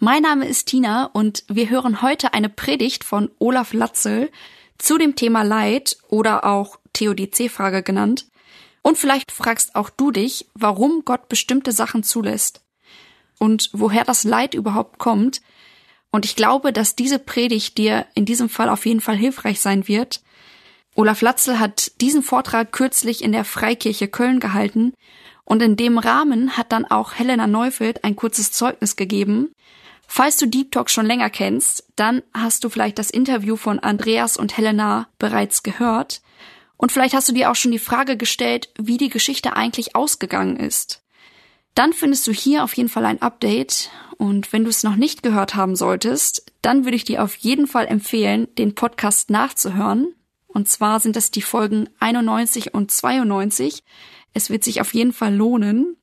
Mein Name ist Tina und wir hören heute eine Predigt von Olaf Latzel zu dem Thema Leid oder auch Theodizee-Frage genannt. Und vielleicht fragst auch du dich, warum Gott bestimmte Sachen zulässt und woher das Leid überhaupt kommt. Und ich glaube, dass diese Predigt dir in diesem Fall auf jeden Fall hilfreich sein wird. Olaf Latzel hat diesen Vortrag kürzlich in der Freikirche Köln gehalten und in dem Rahmen hat dann auch Helena Neufeld ein kurzes Zeugnis gegeben Falls du Deep Talk schon länger kennst, dann hast du vielleicht das Interview von Andreas und Helena bereits gehört. Und vielleicht hast du dir auch schon die Frage gestellt, wie die Geschichte eigentlich ausgegangen ist. Dann findest du hier auf jeden Fall ein Update. Und wenn du es noch nicht gehört haben solltest, dann würde ich dir auf jeden Fall empfehlen, den Podcast nachzuhören. Und zwar sind das die Folgen 91 und 92. Es wird sich auf jeden Fall lohnen.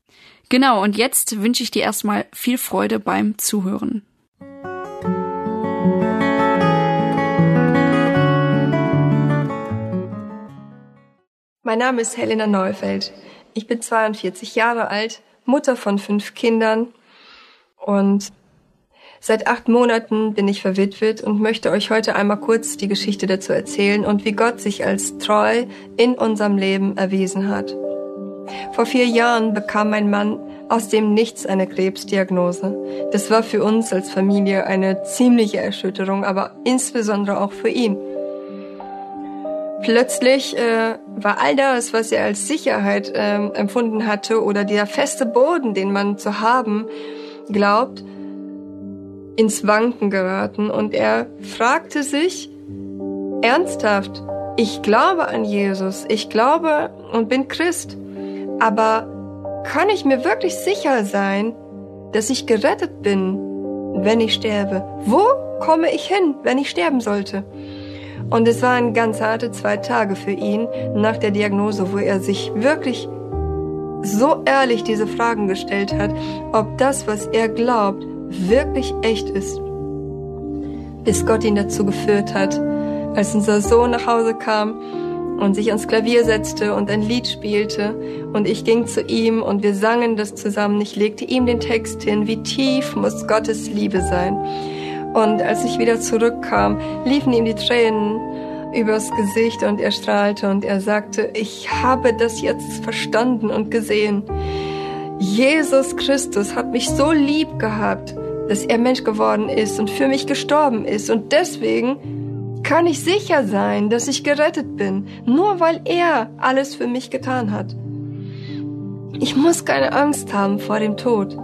Genau, und jetzt wünsche ich dir erstmal viel Freude beim Zuhören. Mein Name ist Helena Neufeld. Ich bin 42 Jahre alt, Mutter von fünf Kindern und seit acht Monaten bin ich verwitwet und möchte euch heute einmal kurz die Geschichte dazu erzählen und wie Gott sich als treu in unserem Leben erwiesen hat. Vor vier Jahren bekam mein Mann aus dem Nichts eine Krebsdiagnose. Das war für uns als Familie eine ziemliche Erschütterung, aber insbesondere auch für ihn. Plötzlich äh, war all das, was er als Sicherheit äh, empfunden hatte oder der feste Boden, den man zu haben glaubt, ins Wanken geraten und er fragte sich ernsthaft, ich glaube an Jesus, ich glaube und bin Christ. Aber kann ich mir wirklich sicher sein, dass ich gerettet bin, wenn ich sterbe? Wo komme ich hin, wenn ich sterben sollte? Und es waren ganz harte zwei Tage für ihn nach der Diagnose, wo er sich wirklich so ehrlich diese Fragen gestellt hat, ob das, was er glaubt, wirklich echt ist. Bis Gott ihn dazu geführt hat, als unser Sohn nach Hause kam und sich ans Klavier setzte und ein Lied spielte und ich ging zu ihm und wir sangen das zusammen. Ich legte ihm den Text hin, wie tief muss Gottes Liebe sein. Und als ich wieder zurückkam, liefen ihm die Tränen übers Gesicht und er strahlte und er sagte, ich habe das jetzt verstanden und gesehen. Jesus Christus hat mich so lieb gehabt, dass er Mensch geworden ist und für mich gestorben ist und deswegen kann ich sicher sein, dass ich gerettet bin, nur weil er alles für mich getan hat. Ich muss keine Angst haben vor dem Tod.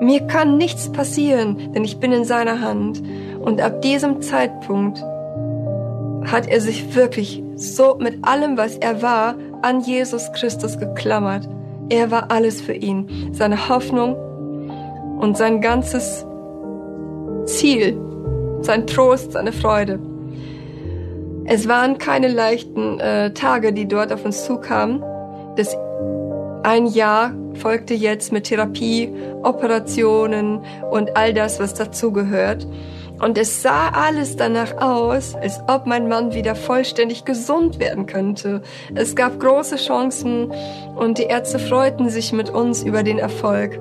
Mir kann nichts passieren, denn ich bin in seiner Hand. Und ab diesem Zeitpunkt hat er sich wirklich so mit allem, was er war, an Jesus Christus geklammert. Er war alles für ihn. Seine Hoffnung und sein ganzes Ziel, sein Trost, seine Freude. Es waren keine leichten äh, Tage, die dort auf uns zukamen. Das ein Jahr folgte jetzt mit Therapie, Operationen und all das, was dazugehört. Und es sah alles danach aus, als ob mein Mann wieder vollständig gesund werden könnte. Es gab große Chancen und die Ärzte freuten sich mit uns über den Erfolg.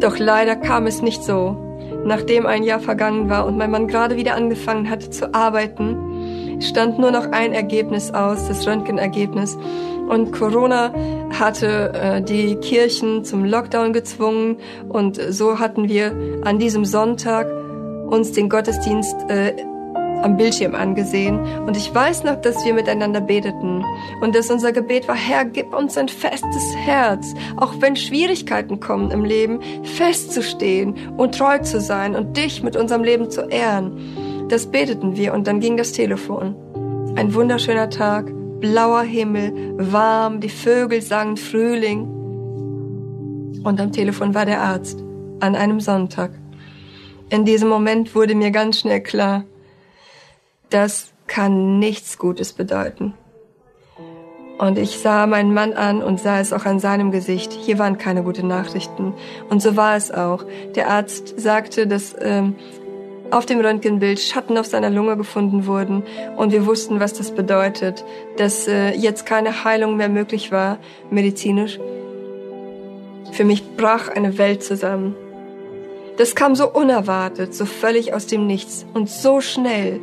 Doch leider kam es nicht so. Nachdem ein Jahr vergangen war und mein Mann gerade wieder angefangen hatte zu arbeiten, stand nur noch ein Ergebnis aus, das Röntgenergebnis. Und Corona hatte äh, die Kirchen zum Lockdown gezwungen und so hatten wir an diesem Sonntag uns den Gottesdienst äh, am Bildschirm angesehen und ich weiß noch, dass wir miteinander beteten und dass unser Gebet war, Herr, gib uns ein festes Herz, auch wenn Schwierigkeiten kommen im Leben, festzustehen und treu zu sein und dich mit unserem Leben zu ehren. Das beteten wir und dann ging das Telefon. Ein wunderschöner Tag, blauer Himmel, warm, die Vögel sangen Frühling. Und am Telefon war der Arzt an einem Sonntag. In diesem Moment wurde mir ganz schnell klar, das kann nichts Gutes bedeuten. Und ich sah meinen Mann an und sah es auch an seinem Gesicht. Hier waren keine guten Nachrichten. Und so war es auch. Der Arzt sagte, dass ähm, auf dem Röntgenbild Schatten auf seiner Lunge gefunden wurden. Und wir wussten, was das bedeutet, dass äh, jetzt keine Heilung mehr möglich war, medizinisch. Für mich brach eine Welt zusammen. Das kam so unerwartet, so völlig aus dem Nichts und so schnell.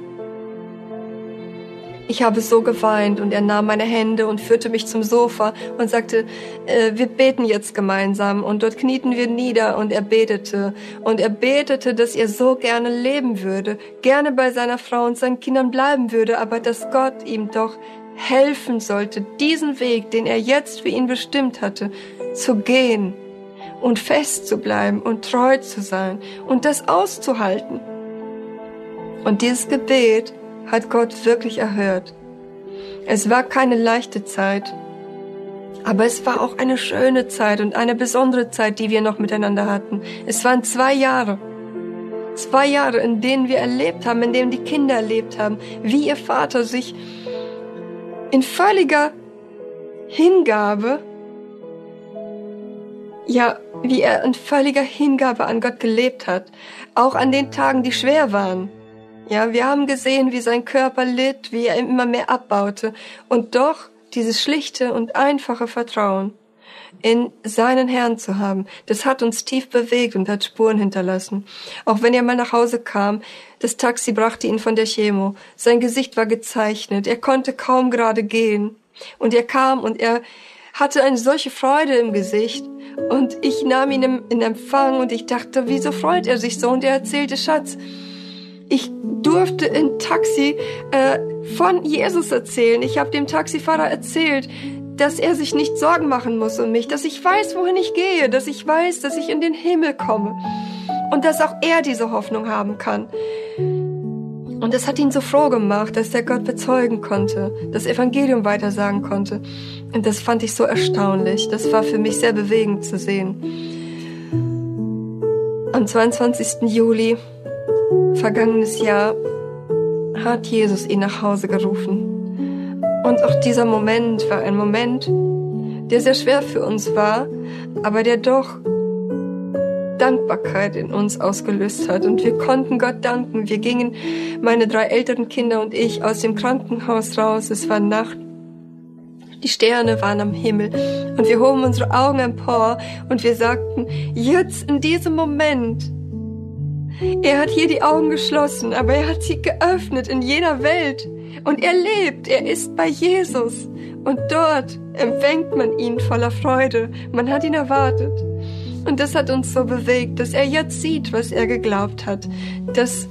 Ich habe so geweint und er nahm meine Hände und führte mich zum Sofa und sagte, äh, wir beten jetzt gemeinsam und dort knieten wir nieder und er betete und er betete, dass er so gerne leben würde, gerne bei seiner Frau und seinen Kindern bleiben würde, aber dass Gott ihm doch helfen sollte, diesen Weg, den er jetzt für ihn bestimmt hatte, zu gehen und fest zu bleiben und treu zu sein und das auszuhalten. Und dieses Gebet hat Gott wirklich erhört. Es war keine leichte Zeit, aber es war auch eine schöne Zeit und eine besondere Zeit, die wir noch miteinander hatten. Es waren zwei Jahre. Zwei Jahre, in denen wir erlebt haben, in denen die Kinder erlebt haben, wie ihr Vater sich in völliger Hingabe, ja, wie er in völliger Hingabe an Gott gelebt hat, auch an den Tagen, die schwer waren. Ja, wir haben gesehen, wie sein Körper litt, wie er immer mehr abbaute und doch dieses schlichte und einfache Vertrauen in seinen Herrn zu haben, das hat uns tief bewegt und hat Spuren hinterlassen. Auch wenn er mal nach Hause kam, das Taxi brachte ihn von der Chemo. Sein Gesicht war gezeichnet, er konnte kaum gerade gehen. Und er kam und er hatte eine solche Freude im Gesicht. Und ich nahm ihn in Empfang und ich dachte, wieso freut er sich so? Und er erzählte, Schatz, ich durfte im Taxi äh, von Jesus erzählen. Ich habe dem Taxifahrer erzählt, dass er sich nicht Sorgen machen muss um mich, dass ich weiß, wohin ich gehe, dass ich weiß, dass ich in den Himmel komme und dass auch er diese Hoffnung haben kann. Und das hat ihn so froh gemacht, dass er Gott bezeugen konnte, das Evangelium weitersagen konnte. Und das fand ich so erstaunlich. Das war für mich sehr bewegend zu sehen. Am 22. Juli vergangenes Jahr hat Jesus ihn nach Hause gerufen. Und auch dieser Moment war ein Moment, der sehr schwer für uns war, aber der doch Dankbarkeit in uns ausgelöst hat. Und wir konnten Gott danken. Wir gingen, meine drei älteren Kinder und ich, aus dem Krankenhaus raus. Es war Nacht. Die Sterne waren am Himmel. Und wir hoben unsere Augen empor und wir sagten, jetzt in diesem Moment er hat hier die Augen geschlossen, aber er hat sie geöffnet in jener Welt. Und er lebt, er ist bei Jesus. Und dort empfängt man ihn voller Freude. Man hat ihn erwartet. Und das hat uns so bewegt, dass er jetzt sieht, was er geglaubt hat. Das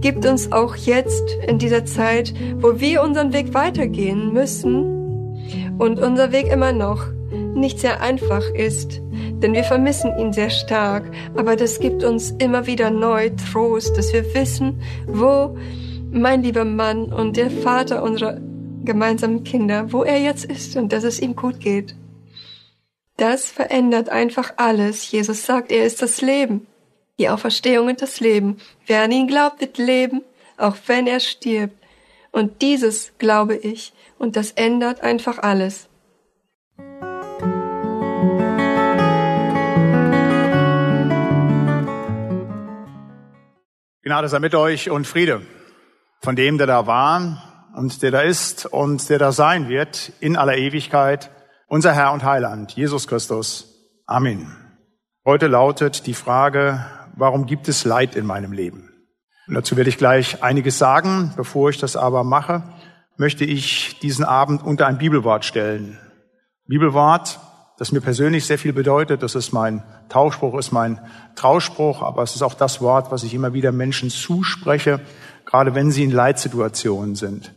gibt uns auch jetzt in dieser Zeit, wo wir unseren Weg weitergehen müssen und unser Weg immer noch nicht sehr einfach ist, denn wir vermissen ihn sehr stark, aber das gibt uns immer wieder neu Trost, dass wir wissen, wo mein lieber Mann und der Vater unserer gemeinsamen Kinder, wo er jetzt ist und dass es ihm gut geht. Das verändert einfach alles. Jesus sagt, er ist das Leben. Die Auferstehung und das Leben. Wer an ihn glaubt, wird leben, auch wenn er stirbt. Und dieses glaube ich. Und das ändert einfach alles. Gnade sei mit euch und Friede von dem, der da war und der da ist und der da sein wird in aller Ewigkeit, unser Herr und Heiland, Jesus Christus. Amen. Heute lautet die Frage, warum gibt es Leid in meinem Leben? Und dazu werde ich gleich einiges sagen. Bevor ich das aber mache, möchte ich diesen Abend unter ein Bibelwort stellen. Bibelwort, das mir persönlich sehr viel bedeutet. Das ist mein Tauspruch, ist mein Trauspruch, aber es ist auch das Wort, was ich immer wieder Menschen zuspreche, gerade wenn sie in Leitsituationen sind.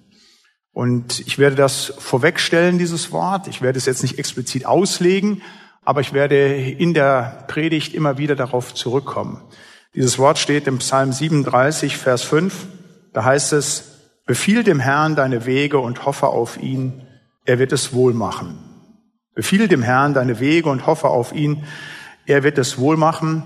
Und ich werde das vorwegstellen, dieses Wort. Ich werde es jetzt nicht explizit auslegen, aber ich werde in der Predigt immer wieder darauf zurückkommen. Dieses Wort steht im Psalm 37, Vers 5. Da heißt es, Befiehl dem Herrn deine Wege und hoffe auf ihn, er wird es wohl machen. Befiehl dem Herrn deine Wege und hoffe auf ihn. Er wird es wohl machen.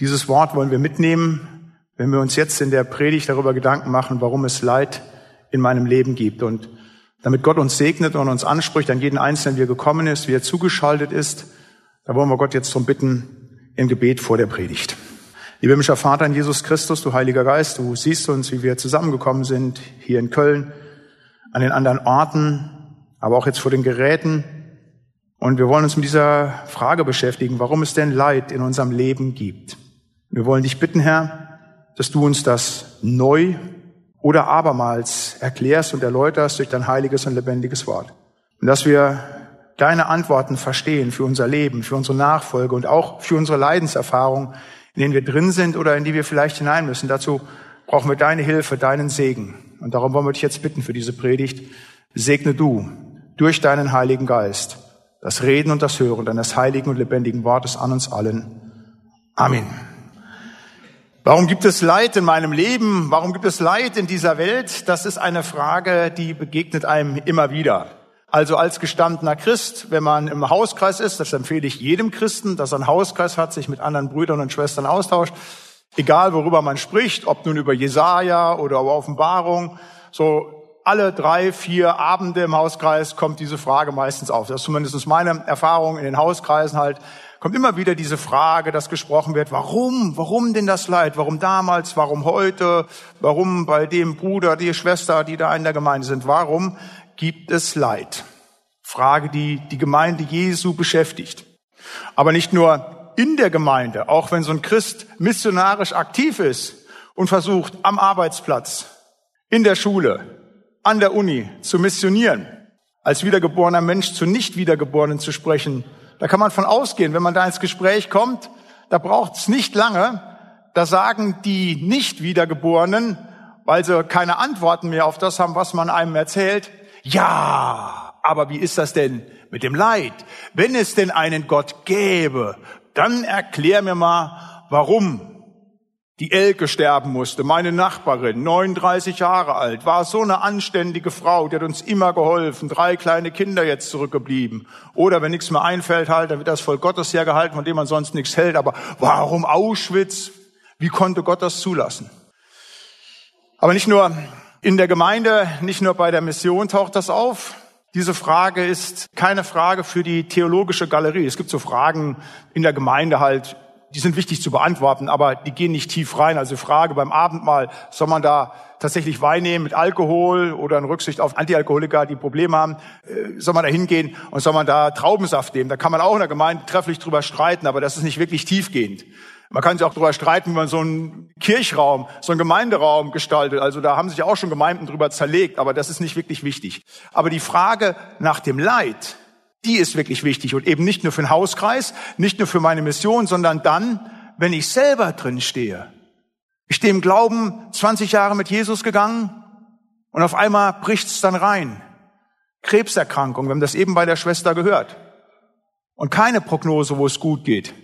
Dieses Wort wollen wir mitnehmen wenn wir uns jetzt in der Predigt darüber Gedanken machen, warum es Leid in meinem Leben gibt. Und damit Gott uns segnet und uns anspricht, an jeden Einzelnen, wie er gekommen ist, wie er zugeschaltet ist, da wollen wir Gott jetzt darum bitten, im Gebet vor der Predigt. Lieber himmlischer Vater in Jesus Christus, du Heiliger Geist, du siehst uns, wie wir zusammengekommen sind, hier in Köln, an den anderen Orten, aber auch jetzt vor den Geräten. Und wir wollen uns mit dieser Frage beschäftigen, warum es denn Leid in unserem Leben gibt. Wir wollen dich bitten, Herr, dass du uns das neu oder abermals erklärst und erläuterst durch dein heiliges und lebendiges Wort. Und dass wir deine Antworten verstehen für unser Leben, für unsere Nachfolge und auch für unsere Leidenserfahrung, in denen wir drin sind oder in die wir vielleicht hinein müssen. Dazu brauchen wir deine Hilfe, deinen Segen. Und darum wollen wir dich jetzt bitten für diese Predigt. Segne du durch deinen Heiligen Geist das Reden und das Hören deines heiligen und lebendigen Wortes an uns allen. Amen. Warum gibt es Leid in meinem Leben? Warum gibt es Leid in dieser Welt? Das ist eine Frage, die begegnet einem immer wieder. Also als gestandener Christ, wenn man im Hauskreis ist, das empfehle ich jedem Christen, dass er einen Hauskreis hat, sich mit anderen Brüdern und Schwestern austauscht, egal worüber man spricht, ob nun über Jesaja oder über Offenbarung, so alle drei, vier Abende im Hauskreis kommt diese Frage meistens auf. Das ist zumindest meine Erfahrung in den Hauskreisen halt kommt immer wieder diese Frage, dass gesprochen wird, warum, warum denn das Leid? Warum damals? Warum heute? Warum bei dem Bruder, die Schwester, die da in der Gemeinde sind? Warum gibt es Leid? Frage, die die Gemeinde Jesu beschäftigt. Aber nicht nur in der Gemeinde, auch wenn so ein Christ missionarisch aktiv ist und versucht, am Arbeitsplatz, in der Schule, an der Uni zu missionieren, als wiedergeborener Mensch zu nicht wiedergeborenen zu sprechen, da kann man von ausgehen, wenn man da ins Gespräch kommt, da braucht es nicht lange, da sagen die nicht Wiedergeborenen, weil sie keine Antworten mehr auf das haben, was man einem erzählt, ja, aber wie ist das denn mit dem Leid? Wenn es denn einen Gott gäbe, dann erklär mir mal, warum die Elke sterben musste, meine Nachbarin, 39 Jahre alt, war so eine anständige Frau, die hat uns immer geholfen, drei kleine Kinder jetzt zurückgeblieben. Oder wenn nichts mehr einfällt, halt, dann wird das Volk Gottes hergehalten, von dem man sonst nichts hält. Aber warum Auschwitz? Wie konnte Gott das zulassen? Aber nicht nur in der Gemeinde, nicht nur bei der Mission taucht das auf. Diese Frage ist keine Frage für die theologische Galerie. Es gibt so Fragen in der Gemeinde halt, die sind wichtig zu beantworten, aber die gehen nicht tief rein. Also Frage beim Abendmahl, soll man da tatsächlich Wein nehmen mit Alkohol oder in Rücksicht auf Antialkoholiker, die Probleme haben, äh, soll man da hingehen und soll man da Traubensaft nehmen? Da kann man auch in der Gemeinde trefflich drüber streiten, aber das ist nicht wirklich tiefgehend. Man kann sich auch darüber streiten, wie man so einen Kirchraum, so einen Gemeinderaum gestaltet. Also da haben sich auch schon Gemeinden drüber zerlegt, aber das ist nicht wirklich wichtig. Aber die Frage nach dem Leid, die ist wirklich wichtig und eben nicht nur für den Hauskreis, nicht nur für meine Mission, sondern dann, wenn ich selber drin stehe. Ich stehe im Glauben 20 Jahre mit Jesus gegangen und auf einmal bricht's dann rein. Krebserkrankung, wir haben das eben bei der Schwester gehört. Und keine Prognose, wo es gut geht,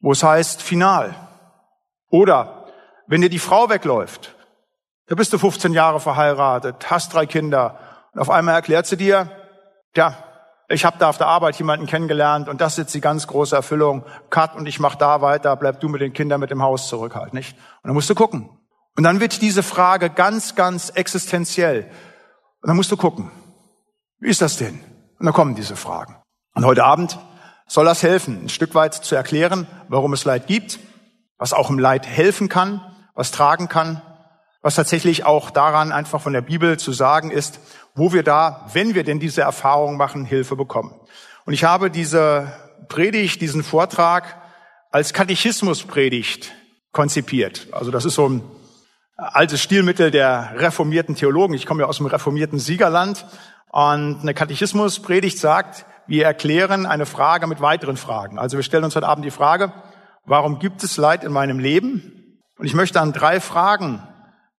wo es heißt final. Oder wenn dir die Frau wegläuft, da bist du 15 Jahre verheiratet, hast drei Kinder und auf einmal erklärt sie dir, ja, ich habe da auf der Arbeit jemanden kennengelernt und das ist jetzt die ganz große Erfüllung. Cut und ich mach da weiter, bleib du mit den Kindern mit dem Haus zurück halt, nicht? Und dann musst du gucken. Und dann wird diese Frage ganz, ganz existenziell. Und dann musst du gucken. Wie ist das denn? Und dann kommen diese Fragen. Und heute Abend soll das helfen, ein Stück weit zu erklären, warum es Leid gibt, was auch im Leid helfen kann, was tragen kann, was tatsächlich auch daran einfach von der Bibel zu sagen ist wo wir da, wenn wir denn diese Erfahrung machen, Hilfe bekommen. Und ich habe diese Predigt, diesen Vortrag als Katechismuspredigt konzipiert. Also das ist so ein altes Stilmittel der reformierten Theologen. Ich komme ja aus dem reformierten Siegerland. Und eine Katechismuspredigt sagt, wir erklären eine Frage mit weiteren Fragen. Also wir stellen uns heute Abend die Frage, warum gibt es Leid in meinem Leben? Und ich möchte an drei Fragen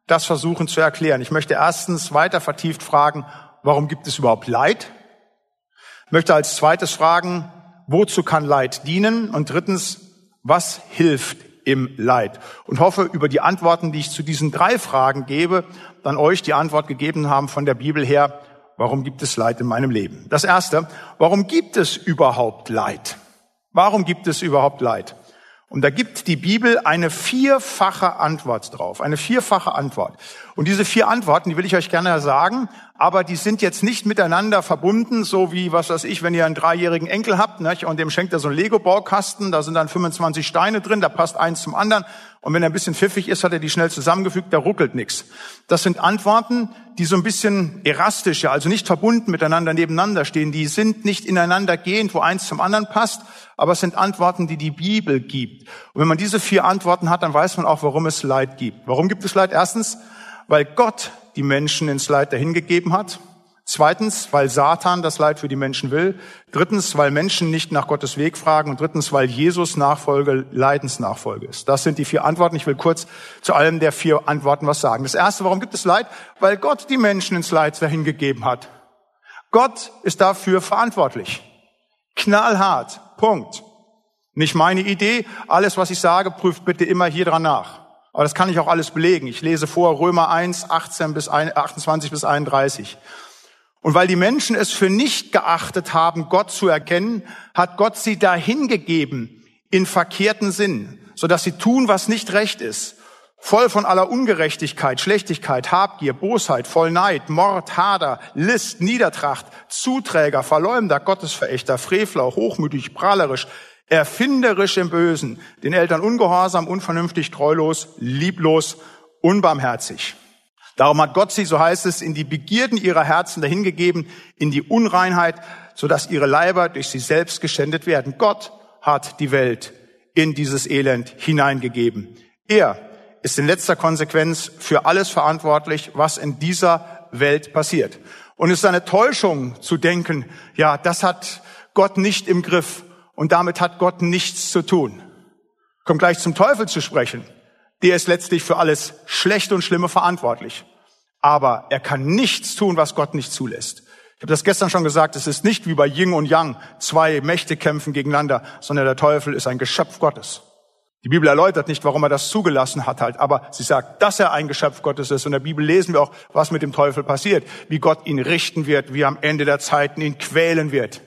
das versuchen zu erklären. Ich möchte erstens weiter vertieft fragen, warum gibt es überhaupt Leid? Ich möchte als zweites fragen, wozu kann Leid dienen? Und drittens, was hilft im Leid? Und hoffe, über die Antworten, die ich zu diesen drei Fragen gebe, dann euch die Antwort gegeben haben von der Bibel her, warum gibt es Leid in meinem Leben? Das erste, warum gibt es überhaupt Leid? Warum gibt es überhaupt Leid? Und da gibt die Bibel eine vierfache Antwort drauf, eine vierfache Antwort. Und diese vier Antworten, die will ich euch gerne sagen, aber die sind jetzt nicht miteinander verbunden, so wie, was weiß ich, wenn ihr einen dreijährigen Enkel habt nicht? und dem schenkt er so einen Lego-Baukasten, da sind dann 25 Steine drin, da passt eins zum anderen. Und wenn er ein bisschen pfiffig ist, hat er die schnell zusammengefügt, da ruckelt nichts. Das sind Antworten, die so ein bisschen erastisch, ja, also nicht verbunden miteinander nebeneinander stehen. Die sind nicht ineinander gehend, wo eins zum anderen passt, aber es sind Antworten, die die Bibel gibt. Und wenn man diese vier Antworten hat, dann weiß man auch, warum es Leid gibt. Warum gibt es Leid? Erstens, weil Gott die Menschen ins Leid dahingegeben hat. Zweitens, weil Satan das Leid für die Menschen will. Drittens, weil Menschen nicht nach Gottes Weg fragen. Und drittens, weil Jesus Nachfolge Leidensnachfolge ist. Das sind die vier Antworten. Ich will kurz zu allem der vier Antworten was sagen. Das erste, warum gibt es Leid? Weil Gott die Menschen ins Leid dahingegeben hat. Gott ist dafür verantwortlich. Knallhart. Punkt. Nicht meine Idee. Alles, was ich sage, prüft bitte immer hier dran nach. Aber das kann ich auch alles belegen. Ich lese vor Römer 1, 18 bis 28 bis 31. Und weil die Menschen es für nicht geachtet haben, Gott zu erkennen, hat Gott sie dahingegeben in verkehrten Sinn, sodass sie tun, was nicht recht ist. Voll von aller Ungerechtigkeit, Schlechtigkeit, Habgier, Bosheit, voll Neid, Mord, Hader, List, Niedertracht, Zuträger, Verleumder, Gottesverächter, Frevler, hochmütig, prahlerisch, erfinderisch im Bösen, den Eltern ungehorsam, unvernünftig, treulos, lieblos, unbarmherzig. Darum hat Gott sie, so heißt es, in die Begierden ihrer Herzen dahingegeben, in die Unreinheit, sodass ihre Leiber durch sie selbst geschändet werden. Gott hat die Welt in dieses Elend hineingegeben. Er ist in letzter Konsequenz für alles verantwortlich, was in dieser Welt passiert. Und es ist eine Täuschung zu denken, ja, das hat Gott nicht im Griff und damit hat Gott nichts zu tun. Kommt gleich zum Teufel zu sprechen. Der ist letztlich für alles Schlechte und Schlimme verantwortlich. Aber er kann nichts tun, was Gott nicht zulässt. Ich habe das gestern schon gesagt, es ist nicht wie bei Yin und Yang, zwei Mächte kämpfen gegeneinander, sondern der Teufel ist ein Geschöpf Gottes. Die Bibel erläutert nicht, warum er das zugelassen hat halt, aber sie sagt, dass er ein Geschöpf Gottes ist. Und in der Bibel lesen wir auch, was mit dem Teufel passiert, wie Gott ihn richten wird, wie er am Ende der Zeiten ihn quälen wird.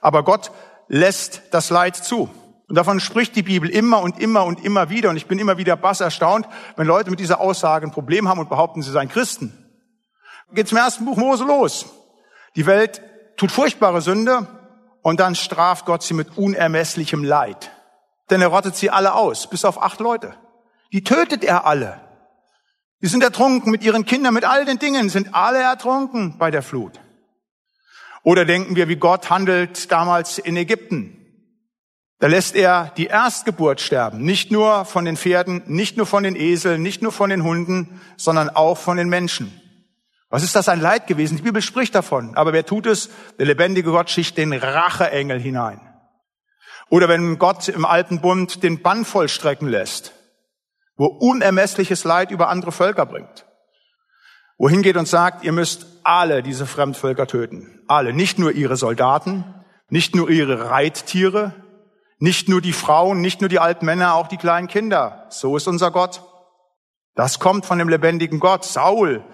Aber Gott lässt das Leid zu. Und davon spricht die Bibel immer und immer und immer wieder. Und ich bin immer wieder bass erstaunt, wenn Leute mit dieser Aussage ein Problem haben und behaupten, sie seien Christen. Geht's im ersten Buch Mose los. Die Welt tut furchtbare Sünde und dann straft Gott sie mit unermesslichem Leid. Denn er rottet sie alle aus, bis auf acht Leute. Die tötet er alle. Die sind ertrunken mit ihren Kindern, mit all den Dingen, sind alle ertrunken bei der Flut. Oder denken wir, wie Gott handelt damals in Ägypten. Da lässt er die Erstgeburt sterben. Nicht nur von den Pferden, nicht nur von den Eseln, nicht nur von den Hunden, sondern auch von den Menschen. Was ist das ein Leid gewesen? Die Bibel spricht davon. Aber wer tut es? Der lebendige Gott schicht den Racheengel hinein. Oder wenn Gott im alten Bund den Bann vollstrecken lässt, wo unermessliches Leid über andere Völker bringt wohin geht und sagt, ihr müsst alle diese Fremdvölker töten. Alle. Nicht nur ihre Soldaten, nicht nur ihre Reittiere, nicht nur die Frauen, nicht nur die alten Männer, auch die kleinen Kinder. So ist unser Gott. Das kommt von dem lebendigen Gott. Saul,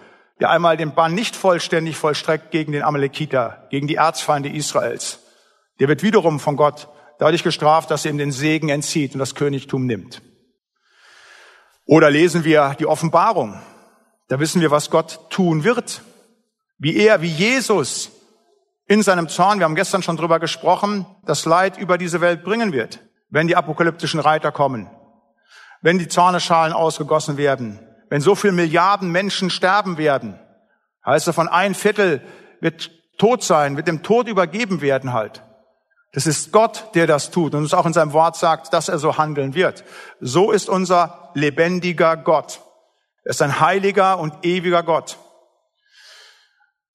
der einmal den Bann nicht vollständig vollstreckt gegen den Amalekiter, gegen die Erzfeinde Israels. Der wird wiederum von Gott dadurch gestraft, dass er ihm den Segen entzieht und das Königtum nimmt. Oder lesen wir die Offenbarung. Da wissen wir, was Gott tun wird. Wie er, wie Jesus in seinem Zorn, wir haben gestern schon drüber gesprochen, das Leid über diese Welt bringen wird, wenn die apokalyptischen Reiter kommen, wenn die Zorneschalen ausgegossen werden, wenn so viele Milliarden Menschen sterben werden. Heißt davon, ein Viertel wird tot sein, wird dem Tod übergeben werden halt. Das ist Gott, der das tut und uns auch in seinem Wort sagt, dass er so handeln wird. So ist unser lebendiger Gott. Er ist ein heiliger und ewiger Gott.